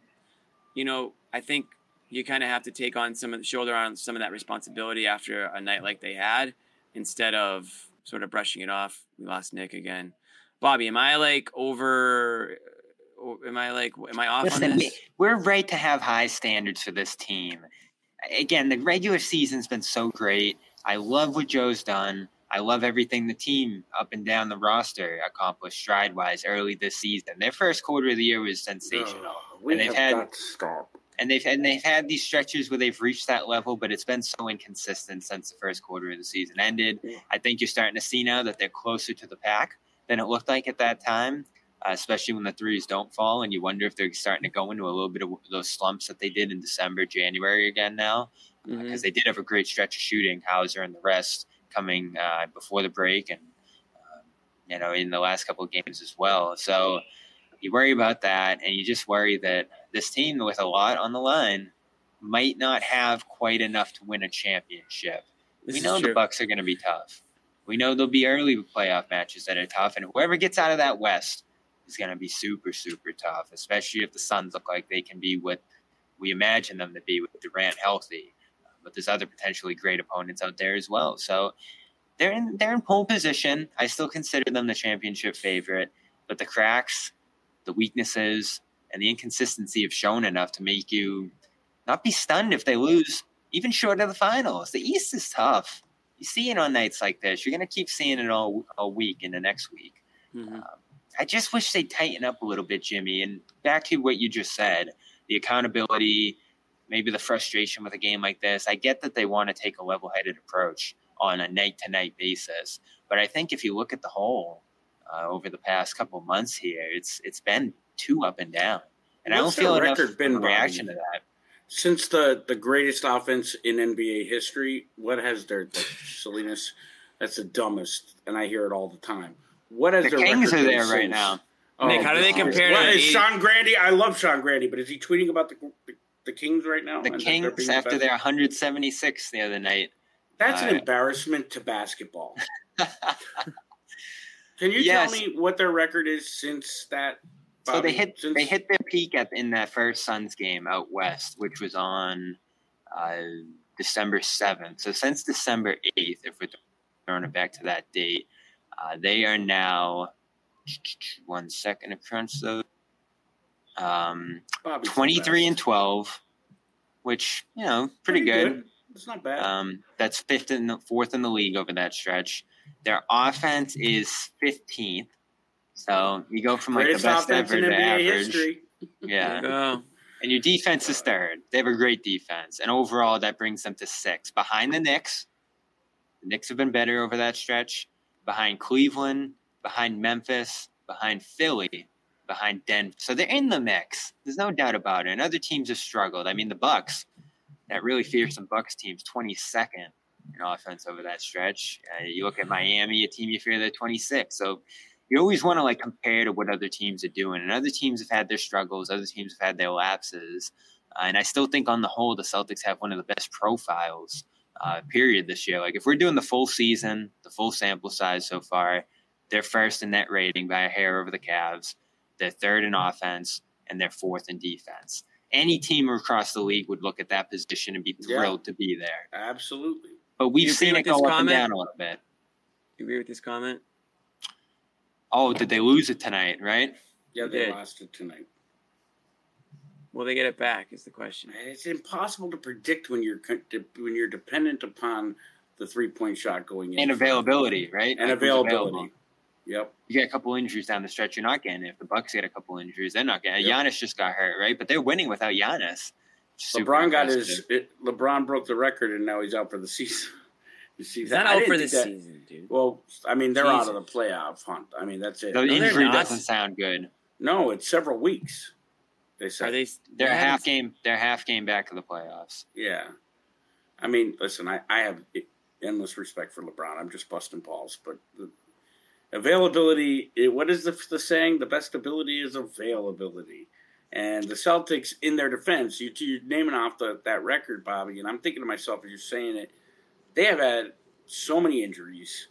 You know, I think you kind of have to take on some of the shoulder on some of that responsibility after a night like they had, instead of sort of brushing it off. We lost Nick again. Bobby, am I like over? Uh, am I like? Am I off Listen, on this? we're right to have high standards for this team. Again, the regular season's been so great. I love what Joe's done. I love everything the team up and down the roster accomplished stride wise early this season. Their first quarter of the year was sensational. Oh, we And they've have had- stop. and they've and they've had these stretches where they've reached that level, but it's been so inconsistent since the first quarter of the season ended. I think you're starting to see now that they're closer to the pack than it looked like at that time, uh, especially when the threes don't fall, and you wonder if they're starting to go into a little bit of those slumps that they did in December, January again now, because Mhm. they did have a great stretch of shooting, Hauser and the rest coming uh, before the break, and um, you know in the last couple of games as well. So you worry about that, and you just worry that this team with a lot on the line might not have quite enough to win a championship. This we know the. Bucks are going to be tough. We know there'll be early playoff matches that are tough, and whoever gets out of that West is going to be super, super tough. Especially if the Suns look like they can be what we imagine them to be with Durant healthy. But there's other potentially great opponents out there as well. So they're in they're in pole position. I still consider them the championship favorite, but the cracks, the weaknesses, and the inconsistency have shown enough to make you not be stunned if they lose even short of the finals. The East is tough. You see it on nights like this. You're going to keep seeing it all all week in the next week. Mhm. Um, I just wish they'd tighten up a little bit, Jimmy. And back to what you just said, the accountability, maybe the frustration with a game like this. I get that they want to take a level-headed approach on a night-to-night basis, but I think if you look at the whole uh, over the past couple of months here, it's it's been too up and down, and I don't feel their enough record been, reaction Bobby? to that. Since the the greatest offense in NBA history, what has their like, silliness? That's the dumbest, and I hear it all the time. What has The their Kings record are been there right since? now. Nick, how do they compare to is Sean Grande? I love Sean Grande, but is he tweeting about the the, the Kings right now? The And that they're Kings, being the after their 176 the other night, That's an Uh, embarrassment to basketball. Can you Yes. tell me what their record is since that? So they hit Since- they hit their peak at in that first Suns game out west, which was on uh, December seventh. So since December eighth, if we're throwing it back to that date, uh, they are now one second to crunch those. Um, Bobby's twenty three and twelve, which you know pretty, good. It's not bad. Um, that's fifth and the fourth in the league over that stretch. Their offense is fifteenth. So you go from like Greatest the best ever to NBA average. history. Yeah. Go. And your defense is third. They have a great defense. And overall, that brings them to six. Behind the Knicks, the Knicks have been better over that stretch. Behind Cleveland, behind Memphis, behind Philly, behind Denver. So they're in the mix. There's no doubt about it. And other teams have struggled. I mean, the Bucks, that really fearsome Bucks team's 22nd in offense over that stretch. Uh, you look at Miami, a team you fear they're 26. So you always want to like compare to what other teams are doing. And other teams have had their struggles, other teams have had their lapses. Uh, and I still think on the whole, the Celtics have one of the best profiles, uh, period, this year. Like if we're doing the full season, the full sample size so far, they're first in net rating by a hair over the Cavs. They're third in offense, and they're fourth in defense. Any team across the league would look at that position and be Yeah. thrilled to be there. Absolutely. But we've You seen it go this up and down a little bit. You agree with this comment? Oh, did they lose it tonight? Right? Yeah, they did. lost it tonight. Will they get it back? Is the question. It's impossible to predict when you're when you're dependent upon the three point shot going in And availability, right? and Like, who's availability. Available. Yep. You get a couple injuries down the stretch, you're not getting it. If the Bucks get a couple injuries, they're not getting it. Yep. Giannis just got hurt, right? But they're winning without Giannis. LeBron got his. It, LeBron broke the record, and now he's out for the season. You see He's that? not out for the that- season, dude. Well, I mean, they're out of the playoff hunt. I mean, that's it. The they're injury doesn't sound good. No, it's several weeks. They said. Are they? They're they half haven't- game. They're half game back of the playoffs. Yeah. I mean, listen, I, I have endless respect for LeBron. I'm just busting balls. But the availability, what is the, the saying? The best ability is availability. And the Celtics, in their defense, you, you're naming off the, that record, Bobby, and I'm thinking to myself as you're saying it, they have had so many injuries.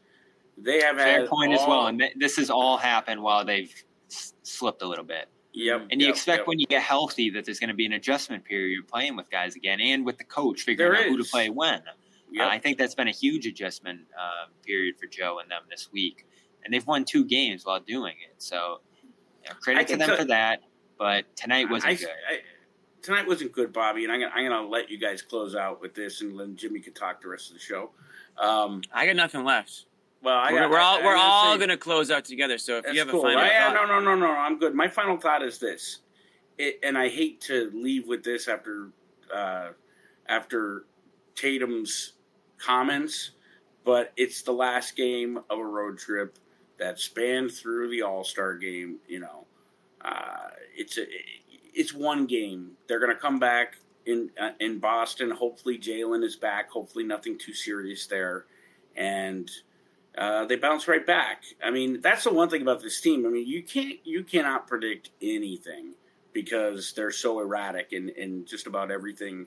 They have Fair had point as well. And this has all happened while they've s- slipped a little bit. Yep. And you yep, expect yep. when you get healthy that there's going to be an adjustment period. You're playing with guys again, and with the coach figuring There out who to play when. Yep. Uh, I think that's been a huge adjustment uh, period for Joe and them this week, and they've won two games while doing it. So, you know, I credit to them tell- for that. But tonight wasn't I- good. I- tonight wasn't good, Bobby, and I'm gonna, I'm gonna let you guys close out with this, and then Jimmy can talk the rest of the show. Um, I got nothing left. well, I we're, got, we're all I, we're I'm all say- gonna close out together. So if That's you have cool. a final I- I- thought, no, no, no, no. I'm good. My final thought is this, it, and I hate to leave with this after uh, after Tatum's comments, but it's the last game of a road trip that spanned through the All Star game. You know, uh, it's a it's one game. They're going to come back in uh, in Boston. Hopefully, Jaylen is back. Hopefully, nothing too serious there, and uh, they bounce right back. I mean, that's the one thing about this team. I mean, you can't you cannot predict anything because they're so erratic in, in just about everything.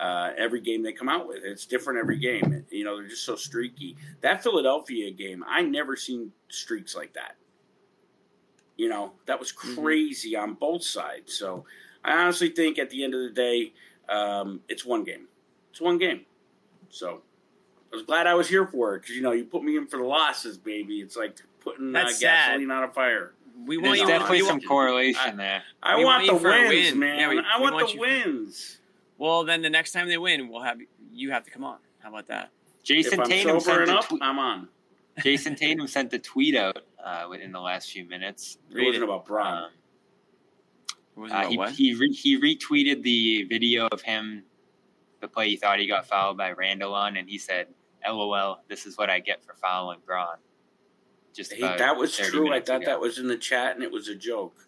Uh, every game they come out with, it's different every game. You know, they're just so streaky. That Philadelphia game, I never seen streaks like that. You know, that was crazy on both sides. So, I honestly think at the end of the day, um, it's one game. It's one game. So, I was glad I was here for it because you know you put me in for the losses, baby. It's like putting uh, gasoline on a fire. we want There's you. definitely we some want- correlation there. I We want, want the wins, win. man. Yeah, we- I want, want the you for- wins. Well, then the next time they win, we'll have you have to come on. How about that? Jayson if I'm Tatum sent a enough, tweet. I'm on. Jayson Tatum sent the tweet out uh, within the last few minutes. It wasn't about Bron. Um, It wasn't uh, he he, re- he retweeted the video of him, the play he thought he got fouled by Randle on, and he said, "LOL, this is what I get for fouling Bron." Just Hey, that was true. I thought ago. that was in the chat, and it was a joke.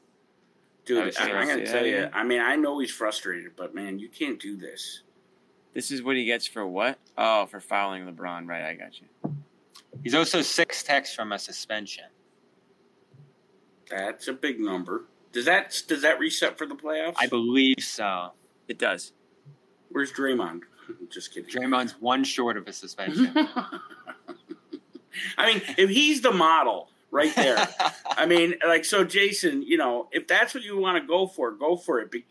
Dude, oh, I was I, sure I'm I gonna tell you. yeah. I mean, I know he's frustrated, but man, you can't do this. This is what he gets for what? Oh, for fouling LeBron. Right, I got you. He's also six techs from a suspension. That's a big number. Does that does that reset for the playoffs? I believe so. It does. Where's Draymond? Just kidding. Draymond's one short of a suspension. I mean, if he's the model right there, I mean, like, so Jayson, you know, if that's what you want to go for, go for it. Be-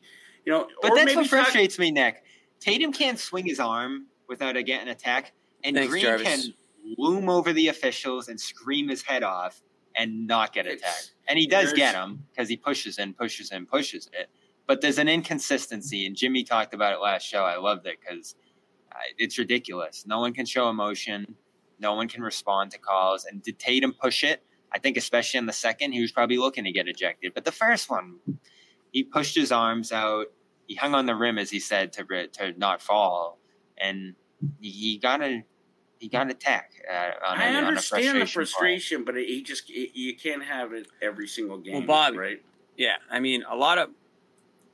You know, But or that's maybe what talk- frustrates me, Nick. Tatum can't swing his arm without a getting attack, and Thanks, Green Jarvis. can loom over the officials and scream his head off and not get It's- attacked. And he does get him because he pushes and pushes and pushes it. But there's an inconsistency, and Jimmy talked about it last show. I loved it because uh, it's ridiculous. No one can show emotion. No one can respond to calls. And did Tatum push it? I think especially in the second, he was probably looking to get ejected. But the first one, he pushed his arms out. He hung on the rim, as he said, to to not fall, and he got a he got an attack. Uh, on a, I on a understand the frustration play. frustration, but he just it, you can't have it every single game. Bobby, right? Yeah, I mean, a lot of.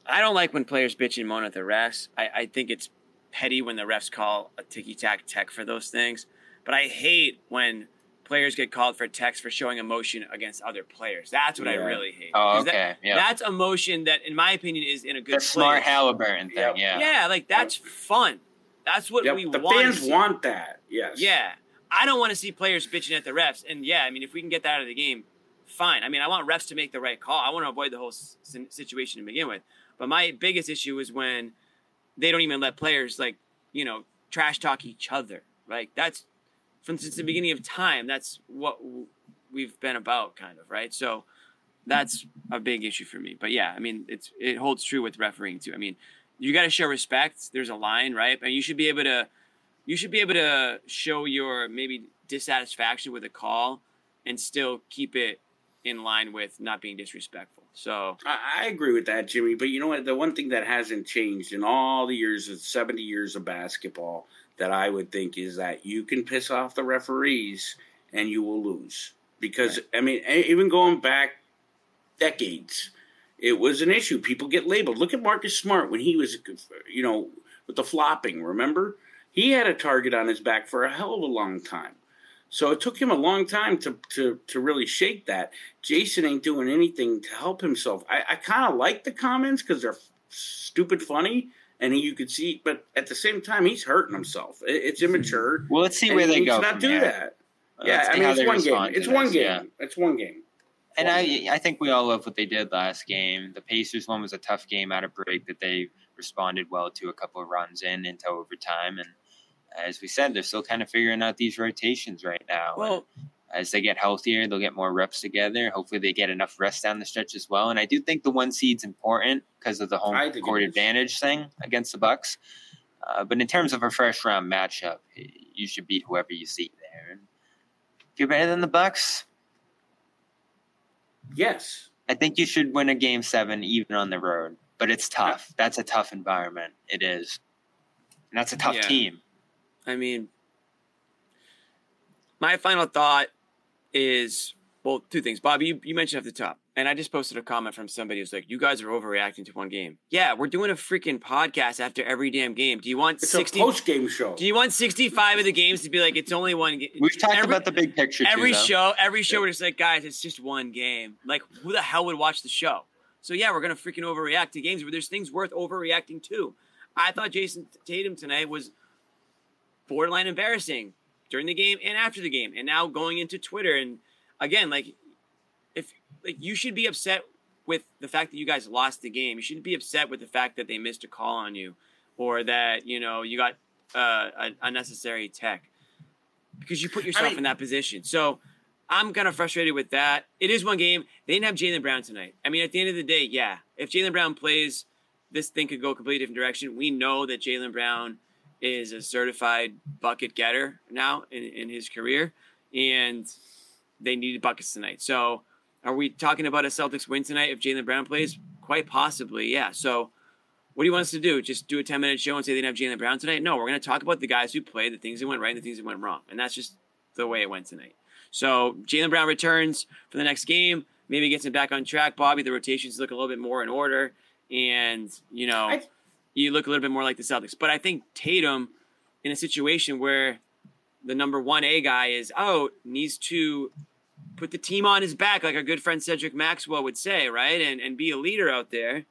I don't like when players bitch and moan at the refs. I, I think it's petty when the refs call a ticky tack tech for those things. But I hate when players get called for techs for showing emotion against other players. That's what I really hate. Oh, 'Cause that- okay, yeah. That's emotion that, in my opinion, is in a good the smart place. Halliburton thing, Yep. yeah. Yeah, like that's fun. That's what Yep, we the want. to fans want that. Yes. Yeah. I don't want to see players bitching at the refs. And yeah, I mean, if we can get that out of the game, fine. I mean, I want refs to make the right call. I want to avoid the whole s- situation to begin with. But my biggest issue is when they don't even let players, like, you know, trash talk each other. Like, that's from since the beginning of time, that's what we've been about, kind of, right? So that's a big issue for me. But yeah, I mean, it's it holds true with refereeing too. I mean, you got to show respect. There's a line, right? And you should be able to you should be able to show your maybe dissatisfaction with a call and still keep it in line with not being disrespectful. So I, I agree with that, Jimmy. But you know what? The one thing that hasn't changed in all the years of 70 years of basketball that I would think is that you can piss off the referees and you will lose. Because, I mean, even going back decades, it was an issue. People get labeled. Look at Marcus Smart when he was, you know, with the flopping, remember? He had a target on his back for a hell of a long time. So it took him a long time to, to, to really shake that. Jayson ain't doing anything to help himself. I, I kind of like the comments because they're stupid funny, and he, you could see, but at the same time, he's hurting himself. It, it's mm-hmm. immature. Well, let's see where he they needs go not do here. that. Let's yeah, see I mean, it's one game. respond to It's one game. yeah. It's one game. And One I, game. I think we all love what they did last game. The Pacers one was a tough game out of break that they responded well to a couple of runs in into overtime. And as we said, they're still kind of figuring out these rotations right now. well, as they get healthier, they'll get more reps together. Hopefully, they get enough rest down the stretch as well. And I do think the one seed's important because of the home court advantage thing against the Bucks. Uh, but in terms of a first round matchup, you should beat whoever you see there. And if you're better than the Bucks, Yes. I think you should win a game seven even on the road. But it's tough. That's a tough environment. It is. And that's a tough Yeah. team. I mean, my final thought is well, two things. Bobby, you, you mentioned at the top, and I just posted a comment from somebody who's like, "You guys are overreacting to one game." Yeah, we're doing a freaking podcast after every damn game. Do you want It's sixty? a post game show. do you want sixty-five of the games to be like it's only one game? We've talked about the big picture every though. show. Every show, we're just like, guys, it's just one game. Like, who the hell would watch the show? So yeah, we're gonna freaking overreact to games where there's things worth overreacting to. I thought Jayson Tatum tonight was borderline embarrassing during the game and after the game, and now going into Twitter and again, like if like you should be upset with the fact that you guys lost the game. You shouldn't be upset with the fact that they missed a call on you or that you know you got uh, an unnecessary tech because you put yourself mean- in that position. So. I'm kind of frustrated with that. It is one game. They didn't have Jaylen Brown tonight. I mean, at the end of the day, yeah, if Jaylen Brown plays this thing could go a completely different direction. We know that Jaylen Brown is a certified bucket getter now in, in his career, and they needed buckets tonight. So, are we talking about a Celtics win tonight if Jaylen Brown plays? Quite possibly, yeah. So, what do you want us to do? Just do a 10 minute show and say they didn't have Jaylen Brown tonight? No, we're going to talk about the guys who played, the things that went right, and the things that went wrong. And that's just the way it went tonight. So, Jaylen Brown returns for the next game, maybe gets him back on track. Bobby, the rotations look a little bit more in order, and, you know, I- you look a little bit more like the Celtics. But I think Tatum, in a situation where the number one A guy is out, needs to put the team on his back, like our good friend Cedric Maxwell would say, right? And and be a leader out there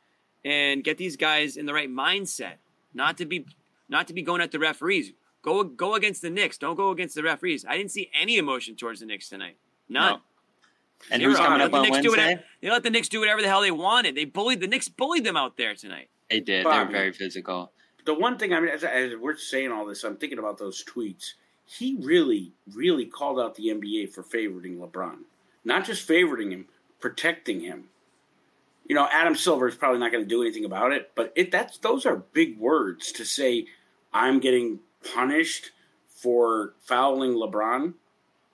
and get these guys in the right mindset. Not to be not to be going at the referees. Go go against the Knicks. Don't go against the referees. I didn't see any emotion towards the Knicks tonight. None. No. And Zero. who's coming up the on Knicks do Wednesday? whatever, they let the Knicks do whatever the hell they wanted. They bullied the Knicks bullied them out there tonight. They did. They were very physical. the one thing I mean, as, as we're saying all this, I'm thinking about those tweets. He really, really called out the NBA for favoriting LeBron, not just favoriting him, protecting him. You know, Adam Silver is probably not going to do anything about it, but it that's those are big words to say. I'm getting punished for fouling LeBron.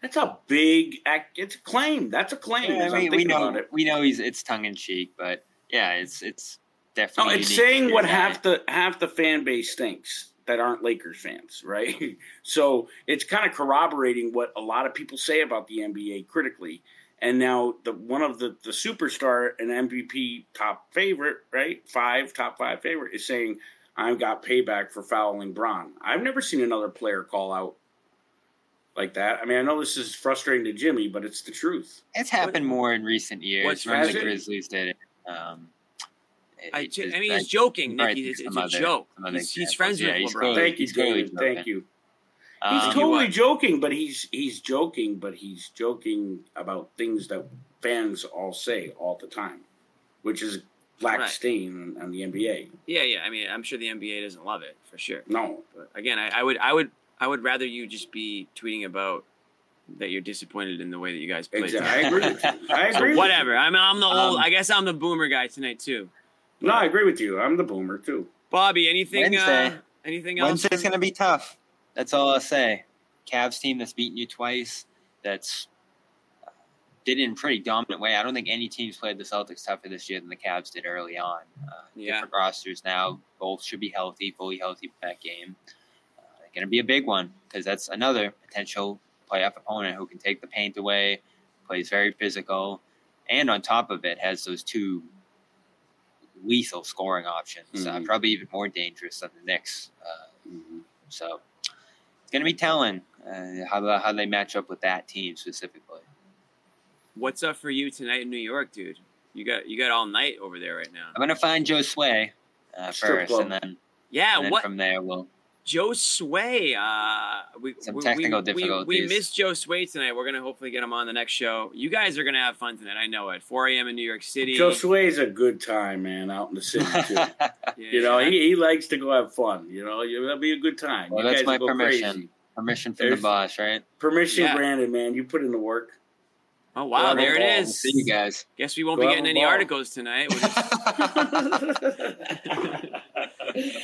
That's a big act. It's a claim. That's a claim. Yeah, I mean, we know about it. we know he's it's tongue in cheek, but yeah, it's it's No, it's saying what guy. half the half the fan base thinks that aren't Lakers fans, right? so it's kind of corroborating what a lot of people say about the NBA critically. And now the one of the the superstar and MVP top favorite, right? Five top five favorite is saying I've got payback for fouling Bron. I've never seen another player call out like that. I mean, I know this is frustrating to Jimmy, but it's the truth. It's happened more in recent years. What's Remember has the it? Grizzlies did it. Um, it- I, I mean, he's joking, right, It's, it's a other- joke. He's, he's friends Yeah, with he's LeBron. clearly- Thank you, he's clearly David. Thank joking. you. He's Um, totally joking, but he's he's joking, but he's joking about things that fans all say all the time, which is black Right. stain on, on the NBA. Yeah, yeah. I mean, I'm sure the NBA doesn't love it for sure. No, But again, I, I would, I would, I would rather you just be tweeting about that you're disappointed in the way that you guys played. exactly. I agree. I agree. with whatever. I'm, I'm the old. Um, I guess I'm the boomer guy tonight too. You. No, I agree with you. I'm the boomer too. Bobby, anything? Uh, Wednesday. anything else? Wednesday's going to be tough. That's all I'll say. Cavs team that's beaten you twice. That's uh, did it in a pretty dominant way. I don't think any team's played the Celtics tougher this year than the Cavs did early on. Uh, Yeah. Different rosters now. Both should be healthy, fully healthy for that game. Uh, going to be a big one because that's another potential playoff opponent who can take the paint away, plays very physical, and on top of it has those two lethal scoring options. Uh, Mhm. probably even more dangerous than the Knicks. Uh, so it's going to be telling uh, how how they match up with that team specifically. What's up for you tonight in New York, dude? You got you got all night over there right now. I'm going to find Josue uh, first, club. and then, Yeah, and then what from there we'll. Josue? Uh, we, Some we, technical we, we, we missed Josue tonight. We're gonna hopefully get him on the next show. You guys are gonna have fun tonight. I know it. 4 a.m. in New York City. Joe Sway's a good time, man, out in the city too. Yeah, you know, he, he likes to go have fun. You know, it'll be a good time. Well, you that's guys my go permission. crazy. Permission from There's- the boss, right? Permission Yeah. granted, man. You put in the work. Oh wow, Well, there it ball. is. See you guys. Guess we won't Go be getting any ball. articles tonight. We'll just-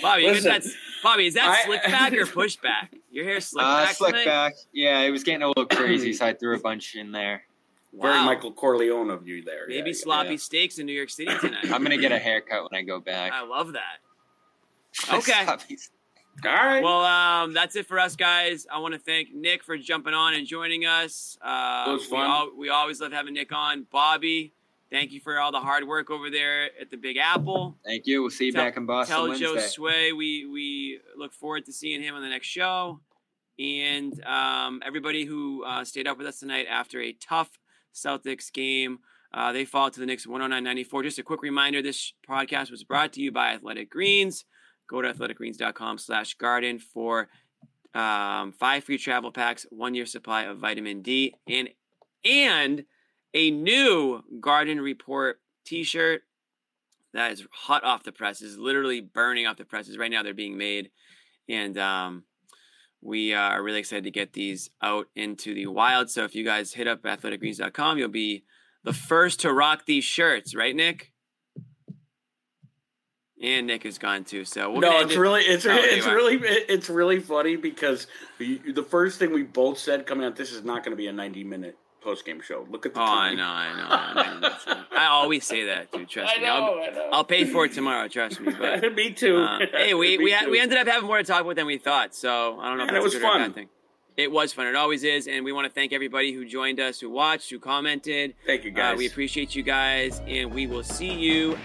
Bobby, you Listen, that, Bobby, is that I- slick back or push back? Your hair slick Uh, back slick tonight? back. Yeah, it was getting a little crazy, so I threw a bunch in there. Wow. Very Michael Corleone of you there. Maybe yeah, sloppy yeah. steaks in New York City tonight. I'm gonna get a haircut when I go back. I love that. Okay. All right. Well, um, that's it for us, guys. I want to thank Nick for jumping on and joining us. Uh, It was We, fun. al- we always love having Nick on. Bobby, thank you for all the hard work over there at the Big Apple. Thank you. We'll see you Tell- back in Boston Tell Wednesday. Joe Sway we we look forward to seeing him on the next show, and um, everybody who uh, stayed up with us tonight after a tough Celtics game. Uh, they fall to the Knicks 109.94. Just a quick reminder: this podcast was brought to you by Athletic Greens. Go to athleticgreens.com/garden for um, five free travel packs, one year supply of vitamin D, and and a new Garden Report T-shirt that is hot off the presses, literally burning off the presses right now. They're being made, and um, we uh, are really excited to get these out into the wild. So if you guys hit up athleticgreens.com, you'll be the first to rock these shirts, right, Nick? And Nick is gone too. So we're no, it's it- really it's Oh, it's really it's really funny because the, the first thing we both said coming out, this is not going to be a ninety minute post game show. Look at the Oh, I know, I know, I know. I always say that, dude. Trust I me. know, I'll, I know. I'll pay for it tomorrow. Trust me. But Me too. uh, hey, we we, had, we ended up having more to talk about than we thought. So I don't know if And it was a good or a fun. thing. It was fun. It always is. And we want to thank everybody who joined us, who watched, who commented. Thank you, Uh, guys. we appreciate you guys, and we will see you